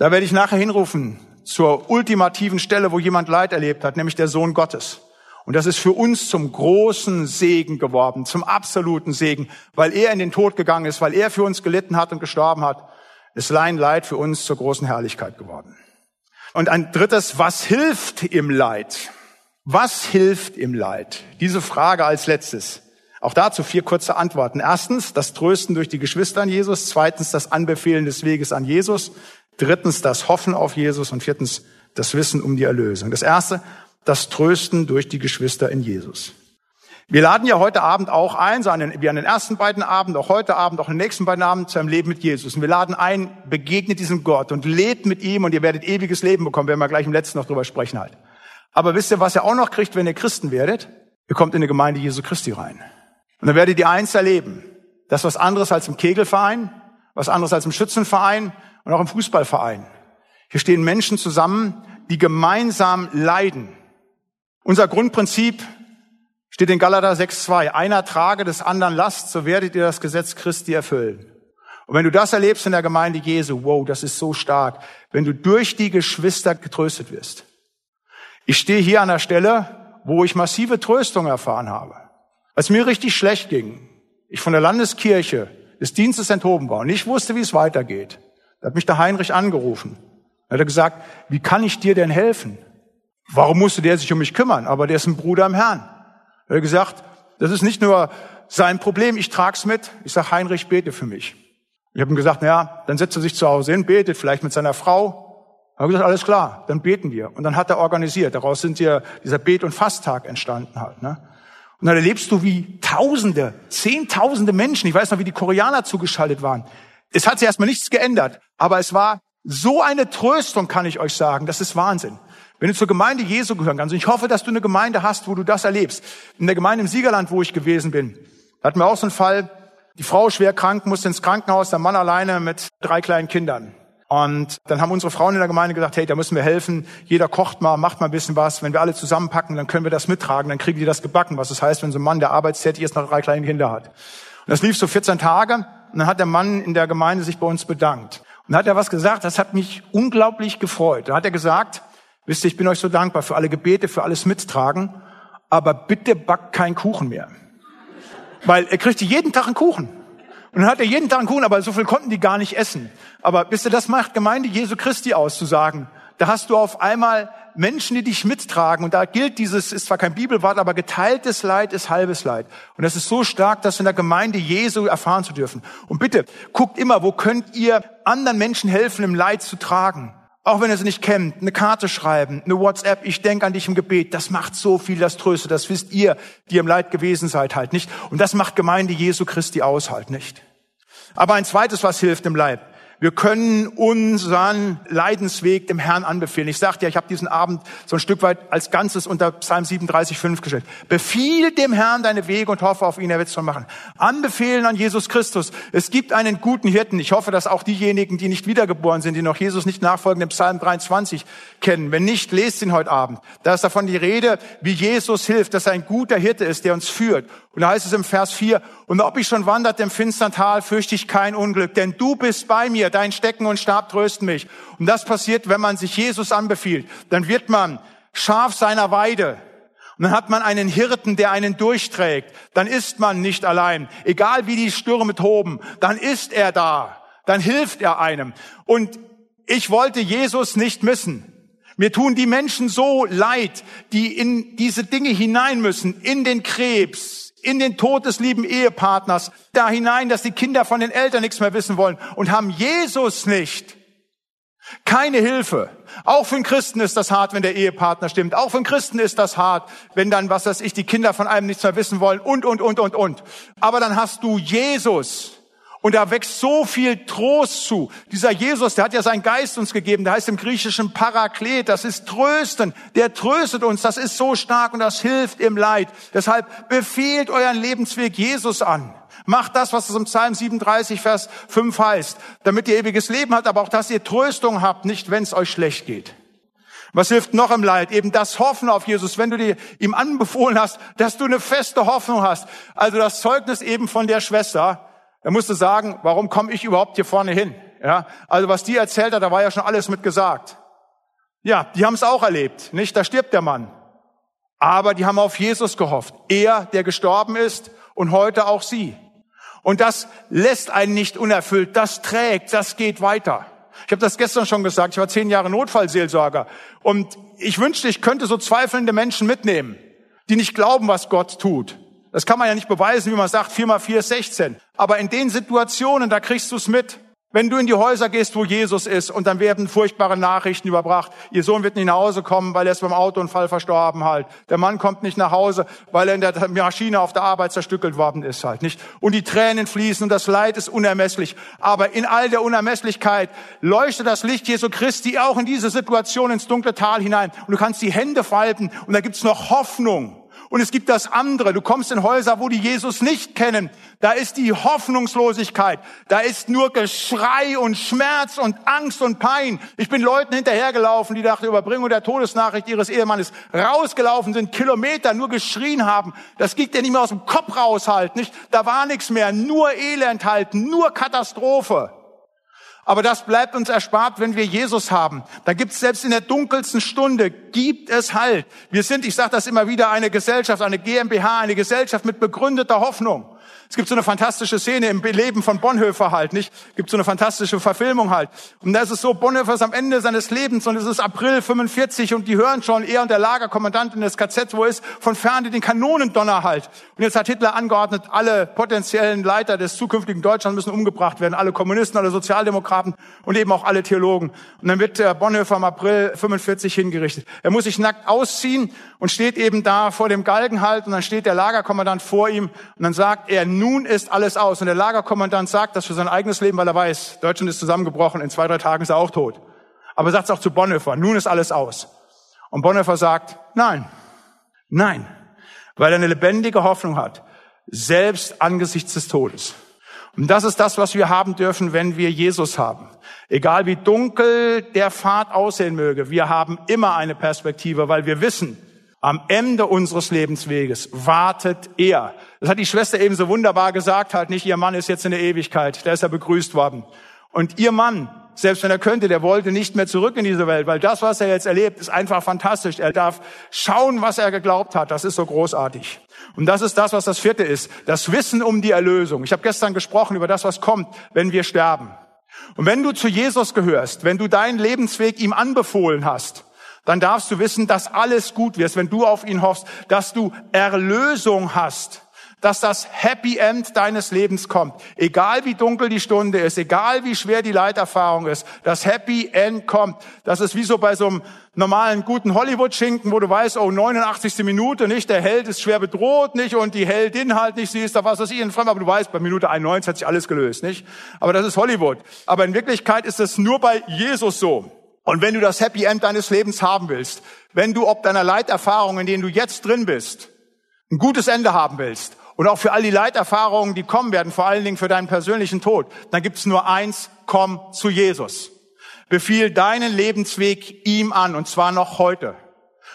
Da werde ich nachher hinrufen zur ultimativen Stelle, wo jemand Leid erlebt hat, nämlich der Sohn Gottes. Und das ist für uns zum großen Segen geworden, zum absoluten Segen, weil er in den Tod gegangen ist, weil er für uns gelitten hat und gestorben hat, ist sein Leid für uns zur großen Herrlichkeit geworden. Und ein drittes, was hilft im Leid? Was hilft im Leid? Diese Frage als letztes. Auch dazu vier kurze Antworten. Erstens, das Trösten durch die Geschwister an Jesus. Zweitens, das Anbefehlen des Weges an Jesus. Drittens das Hoffen auf Jesus und viertens das Wissen um die Erlösung. Das erste, das Trösten durch die Geschwister in Jesus. Wir laden ja heute Abend auch ein, so wie an den ersten beiden Abend, auch heute Abend, auch den nächsten beiden Abend zu einem Leben mit Jesus. Und wir laden ein, begegnet diesem Gott und lebt mit ihm und ihr werdet ewiges Leben bekommen, werden wir gleich im letzten noch drüber sprechen halt. Aber wisst ihr, was ihr auch noch kriegt, wenn ihr Christen werdet? Ihr kommt in eine Gemeinde Jesu Christi rein. Und dann werdet ihr eins erleben. Das ist was anderes als im Kegelverein, was anderes als im Schützenverein, und auch im Fußballverein. Hier stehen Menschen zusammen, die gemeinsam leiden. Unser Grundprinzip steht in Galater 6.2. Einer trage des anderen Last, so werdet ihr das Gesetz Christi erfüllen. Und wenn du das erlebst in der Gemeinde Jesu, wow, das ist so stark, wenn du durch die Geschwister getröstet wirst. Ich stehe hier an der Stelle, wo ich massive Tröstung erfahren habe. Als mir richtig schlecht ging, ich von der Landeskirche des Dienstes enthoben war und ich wusste, wie es weitergeht, da hat mich der Heinrich angerufen. Da hat er gesagt, wie kann ich dir denn helfen? Warum musste der sich um mich kümmern? Aber der ist ein Bruder im Herrn. Er hat gesagt, das ist nicht nur sein Problem, ich trag's mit. Ich sag, Heinrich, bete für mich. Ich habe ihm gesagt, naja, dann setzt er sich zu Hause hin, betet, vielleicht mit seiner Frau. Er hat gesagt, alles klar, dann beten wir. Und dann hat er organisiert. Daraus sind ja dieser Bet- und Fasttag entstanden halt. Ne? Und dann erlebst du, wie Tausende, Zehntausende Menschen, ich weiß noch, wie die Koreaner zugeschaltet waren, es hat sich erstmal nichts geändert, aber es war so eine Tröstung, kann ich euch sagen. Das ist Wahnsinn. Wenn du zur Gemeinde Jesu gehören kannst, und ich hoffe, dass du eine Gemeinde hast, wo du das erlebst. In der Gemeinde im Siegerland, wo ich gewesen bin, hatten wir auch so einen Fall, die Frau schwer krank, musste ins Krankenhaus, der Mann alleine mit drei kleinen Kindern. Und dann haben unsere Frauen in der Gemeinde gesagt, hey, da müssen wir helfen. Jeder kocht mal, macht mal ein bisschen was. Wenn wir alle zusammenpacken, dann können wir das mittragen. Dann kriegen die das gebacken. Was das heißt, wenn so ein Mann, der arbeitstätig ist, noch drei kleine Kinder hat. Und das lief so 14 Tage. Und dann hat der Mann in der Gemeinde sich bei uns bedankt. Und dann hat er was gesagt, das hat mich unglaublich gefreut. Da hat er gesagt, wisst ihr, ich bin euch so dankbar für alle Gebete, für alles Mittragen, aber bitte backt keinen Kuchen mehr. Weil er kriegte jeden Tag einen Kuchen. Und dann hat er jeden Tag einen Kuchen, aber so viel konnten die gar nicht essen. Aber wisst ihr, das macht Gemeinde Jesu Christi aus, zu sagen, da hast du auf einmal Menschen, die dich mittragen. Und da gilt dieses, ist zwar kein Bibelwort, aber geteiltes Leid ist halbes Leid. Und das ist so stark, das in der Gemeinde Jesu erfahren zu dürfen. Und bitte, guckt immer, wo könnt ihr anderen Menschen helfen, im Leid zu tragen? Auch wenn ihr sie nicht kennt, eine Karte schreiben, eine WhatsApp, ich denke an dich im Gebet, das macht so viel, das tröstet, das wisst ihr, die im Leid gewesen seid, halt nicht. Und das macht Gemeinde Jesu Christi aus, halt nicht. Aber ein zweites, was hilft im Leib, wir können unseren Leidensweg dem Herrn anbefehlen. Ich sagte ja, ich habe diesen Abend so ein Stück weit als Ganzes unter Psalm 37, 5 gestellt. Befiehl dem Herrn deine Wege und hoffe auf ihn, er wird es schon machen. Anbefehlen an Jesus Christus. Es gibt einen guten Hirten. Ich hoffe, dass auch diejenigen, die nicht wiedergeboren sind, die noch Jesus nicht nachfolgen, den Psalm 23 kennen. Wenn nicht, lest ihn heute Abend. Da ist davon die Rede, wie Jesus hilft, dass er ein guter Hirte ist, der uns führt. Und da heißt es im Vers 4, und ob ich schon wandert im finstern Tal, fürchte ich kein Unglück, denn du bist bei mir, dein Stecken und Stab trösten mich. Und das passiert, wenn man sich Jesus anbefiehlt. Dann wird man Schaf seiner Weide. Und dann hat man einen Hirten, der einen durchträgt. Dann ist man nicht allein. Egal wie die Stürme toben, dann ist er da. Dann hilft er einem. Und ich wollte Jesus nicht missen. Mir tun die Menschen so leid, die in diese Dinge hinein müssen, in den Krebs, in den Tod des lieben Ehepartners, da hinein, dass die Kinder von den Eltern nichts mehr wissen wollen und haben Jesus nicht. Keine Hilfe. Auch für einen Christen ist das hart, wenn der Ehepartner stimmt. Auch für einen Christen ist das hart, wenn dann, was weiß ich, die Kinder von einem nichts mehr wissen wollen und, und, und, und, und. Aber dann hast du Jesus. Und da wächst so viel Trost zu. Dieser Jesus, der hat ja seinen Geist uns gegeben. Der heißt im Griechischen Paraklet. Das ist Trösten. Der tröstet uns. Das ist so stark und das hilft im Leid. Deshalb befehlt euren Lebensweg Jesus an. Macht das, was es im Psalm 37, Vers 5 heißt, damit ihr ewiges Leben habt, aber auch, dass ihr Tröstung habt, nicht wenn es euch schlecht geht. Was hilft noch im Leid? Eben das Hoffen auf Jesus, wenn du dir ihm anbefohlen hast, dass du eine feste Hoffnung hast. Also das Zeugnis eben von der Schwester, er musste sagen, warum komme ich überhaupt hier vorne hin? Ja, also was die erzählt hat, da war ja schon alles mit gesagt. Ja, die haben es auch erlebt, nicht? Da stirbt der Mann. Aber die haben auf Jesus gehofft. Er, der gestorben ist und heute auch sie. Und das lässt einen nicht unerfüllt. Das trägt, das geht weiter. Ich habe das gestern schon gesagt. Ich war zehn Jahre Notfallseelsorger. Und ich wünschte, ich könnte so zweifelnde Menschen mitnehmen, die nicht glauben, was Gott tut. Das kann man ja nicht beweisen, wie man sagt, 4 mal 4 ist 16. Aber in den Situationen, da kriegst du es mit. Wenn du in die Häuser gehst, wo Jesus ist, und dann werden furchtbare Nachrichten überbracht. Ihr Sohn wird nicht nach Hause kommen, weil er ist beim Autounfall verstorben halt. Der Mann kommt nicht nach Hause, weil er in der Maschine auf der Arbeit zerstückelt worden ist halt, nicht? Und die Tränen fließen und das Leid ist unermesslich. Aber in all der Unermesslichkeit leuchtet das Licht Jesu Christi auch in diese Situation ins dunkle Tal hinein. Und du kannst die Hände falten und da gibt's noch Hoffnung. Und es gibt das andere. Du kommst in Häuser, wo die Jesus nicht kennen. Da ist die Hoffnungslosigkeit. Da ist nur Geschrei und Schmerz und Angst und Pein. Ich bin Leuten hinterhergelaufen, die nach der Überbringung der Todesnachricht ihres Ehemannes rausgelaufen sind, Kilometer nur geschrien haben. Das geht ja nicht mehr aus dem Kopf raus halt, nicht? Da war nichts mehr. Nur Elend halt, nur Katastrophe. Aber das bleibt uns erspart, wenn wir Jesus haben. Da gibt es selbst in der dunkelsten Stunde, gibt es Halt. Wir sind, ich sage das immer wieder, eine Gesellschaft, eine GmbH, eine Gesellschaft mit begründeter Hoffnung. Es gibt so eine fantastische Szene im Leben von Bonhoeffer halt, nicht? Es gibt so eine fantastische Verfilmung halt. Und da ist es so, Bonhoeffer ist am Ende seines Lebens und es ist April 45 und die hören schon, er und der Lagerkommandant in das KZ, wo er ist, von ferne den Kanonendonner halt. Und jetzt hat Hitler angeordnet, alle potenziellen Leiter des zukünftigen Deutschlands müssen umgebracht werden, alle Kommunisten, alle Sozialdemokraten und eben auch alle Theologen. Und dann wird der Bonhoeffer im April 45 hingerichtet. Er muss sich nackt ausziehen und steht eben da vor dem Galgen halt und dann steht der Lagerkommandant vor ihm und dann sagt er, nun ist alles aus. Und der Lagerkommandant sagt das für sein eigenes Leben, weil er weiß, Deutschland ist zusammengebrochen, in zwei, drei Tagen ist er auch tot. Aber er sagt es auch zu Bonhoeffer, nun ist alles aus. Und Bonhoeffer sagt, nein, nein, weil er eine lebendige Hoffnung hat, selbst angesichts des Todes. Und das ist das, was wir haben dürfen, wenn wir Jesus haben. Egal wie dunkel der Pfad aussehen möge, wir haben immer eine Perspektive, weil wir wissen, am Ende unseres Lebensweges wartet er. Das hat die Schwester eben so wunderbar gesagt, halt nicht, ihr Mann ist jetzt in der Ewigkeit, der ist ja begrüßt worden. Und ihr Mann, selbst wenn er könnte, der wollte nicht mehr zurück in diese Welt, weil das, was er jetzt erlebt, ist einfach fantastisch. Er darf schauen, was er geglaubt hat. Das ist so großartig. Und das ist das, was das vierte ist. Das Wissen um die Erlösung. Ich habe gestern gesprochen über das, was kommt, wenn wir sterben. Und wenn du zu Jesus gehörst, wenn du deinen Lebensweg ihm anbefohlen hast, dann darfst du wissen, dass alles gut wird, wenn du auf ihn hoffst, dass du Erlösung hast, dass das Happy End deines Lebens kommt. Egal wie dunkel die Stunde ist, egal wie schwer die Leiterfahrung ist, das Happy End kommt. Das ist wie so bei so einem normalen guten Hollywood-Schinken, wo du weißt, oh, 89. Minute, nicht, der Held ist schwer bedroht, nicht, und die Heldin halt nicht, sie ist da was weiß ich in Fremd, aber du weißt, bei Minute 91 hat sich alles gelöst, nicht? Aber das ist Hollywood. Aber in Wirklichkeit ist es nur bei Jesus so. Und wenn du das Happy End deines Lebens haben willst, wenn du ob deiner Leiterfahrungen, in denen du jetzt drin bist, ein gutes Ende haben willst und auch für all die Leiterfahrungen, die kommen werden, vor allen Dingen für deinen persönlichen Tod, dann gibt's nur eins, komm zu Jesus. Befiehl deinen Lebensweg ihm an und zwar noch heute.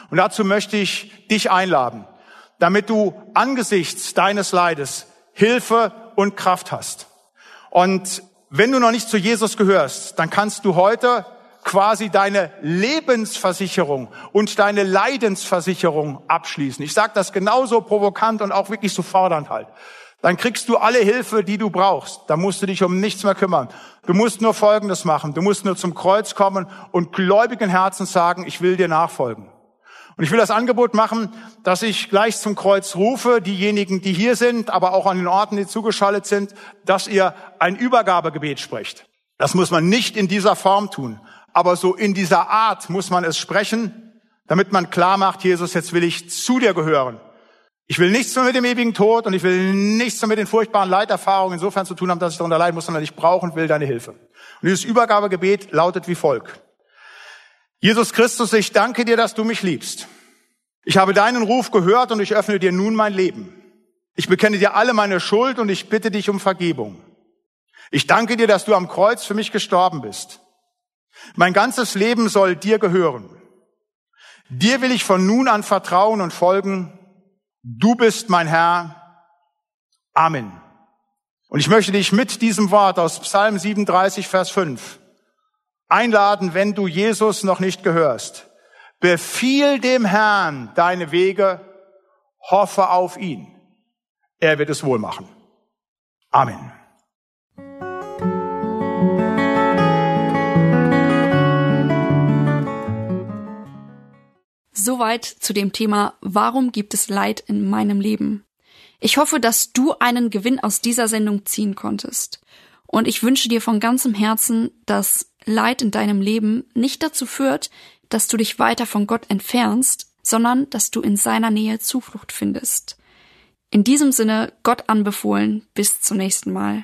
Und dazu möchte ich dich einladen. damit du angesichts deines Leides Hilfe und Kraft hast. Und wenn du noch nicht zu Jesus gehörst, dann kannst du heute quasi deine Lebensversicherung und deine Leidensversicherung abschließen. Ich sage das genauso provokant und auch wirklich so fordernd halt. Dann kriegst du alle Hilfe, die du brauchst. Da musst du dich um nichts mehr kümmern. Du musst nur Folgendes machen. Du musst nur zum Kreuz kommen und gläubigen Herzens sagen, ich will dir nachfolgen. Und ich will das Angebot machen, dass ich gleich zum Kreuz rufe, diejenigen, die hier sind, aber auch an den Orten, die zugeschaltet sind, dass ihr ein Übergabegebet sprecht. Das muss man nicht in dieser Form tun, aber so in dieser Art muss man es sprechen, damit man klar macht, Jesus, jetzt will ich zu dir gehören. Ich will nichts mehr mit dem ewigen Tod und ich will nichts mehr mit den furchtbaren Leiterfahrungen insofern zu tun haben, dass ich darunter leiden muss, sondern ich brauche und will deine Hilfe. Und dieses Übergabegebet lautet wie folgt. Jesus Christus, ich danke dir, dass du mich liebst. Ich habe deinen Ruf gehört und ich öffne dir nun mein Leben. Ich bekenne dir alle meine Schuld und ich bitte dich um Vergebung. Ich danke dir, dass du am Kreuz für mich gestorben bist. Mein ganzes Leben soll dir gehören. Dir will ich von nun an vertrauen und folgen. Du bist mein Herr. Amen. Und ich möchte dich mit diesem Wort aus Psalm 37, Vers 5 einladen, wenn du Jesus noch nicht gehörst. Befiehl dem Herrn deine Wege, hoffe auf ihn. Er wird es wohl machen. Amen. Soweit zu dem Thema, warum gibt es Leid in meinem Leben? Ich hoffe, dass du einen Gewinn aus dieser Sendung ziehen konntest. Und ich wünsche dir von ganzem Herzen, dass Leid in deinem Leben nicht dazu führt, dass du dich weiter von Gott entfernst, sondern dass du in seiner Nähe Zuflucht findest. In diesem Sinne, Gott anbefohlen, bis zum nächsten Mal.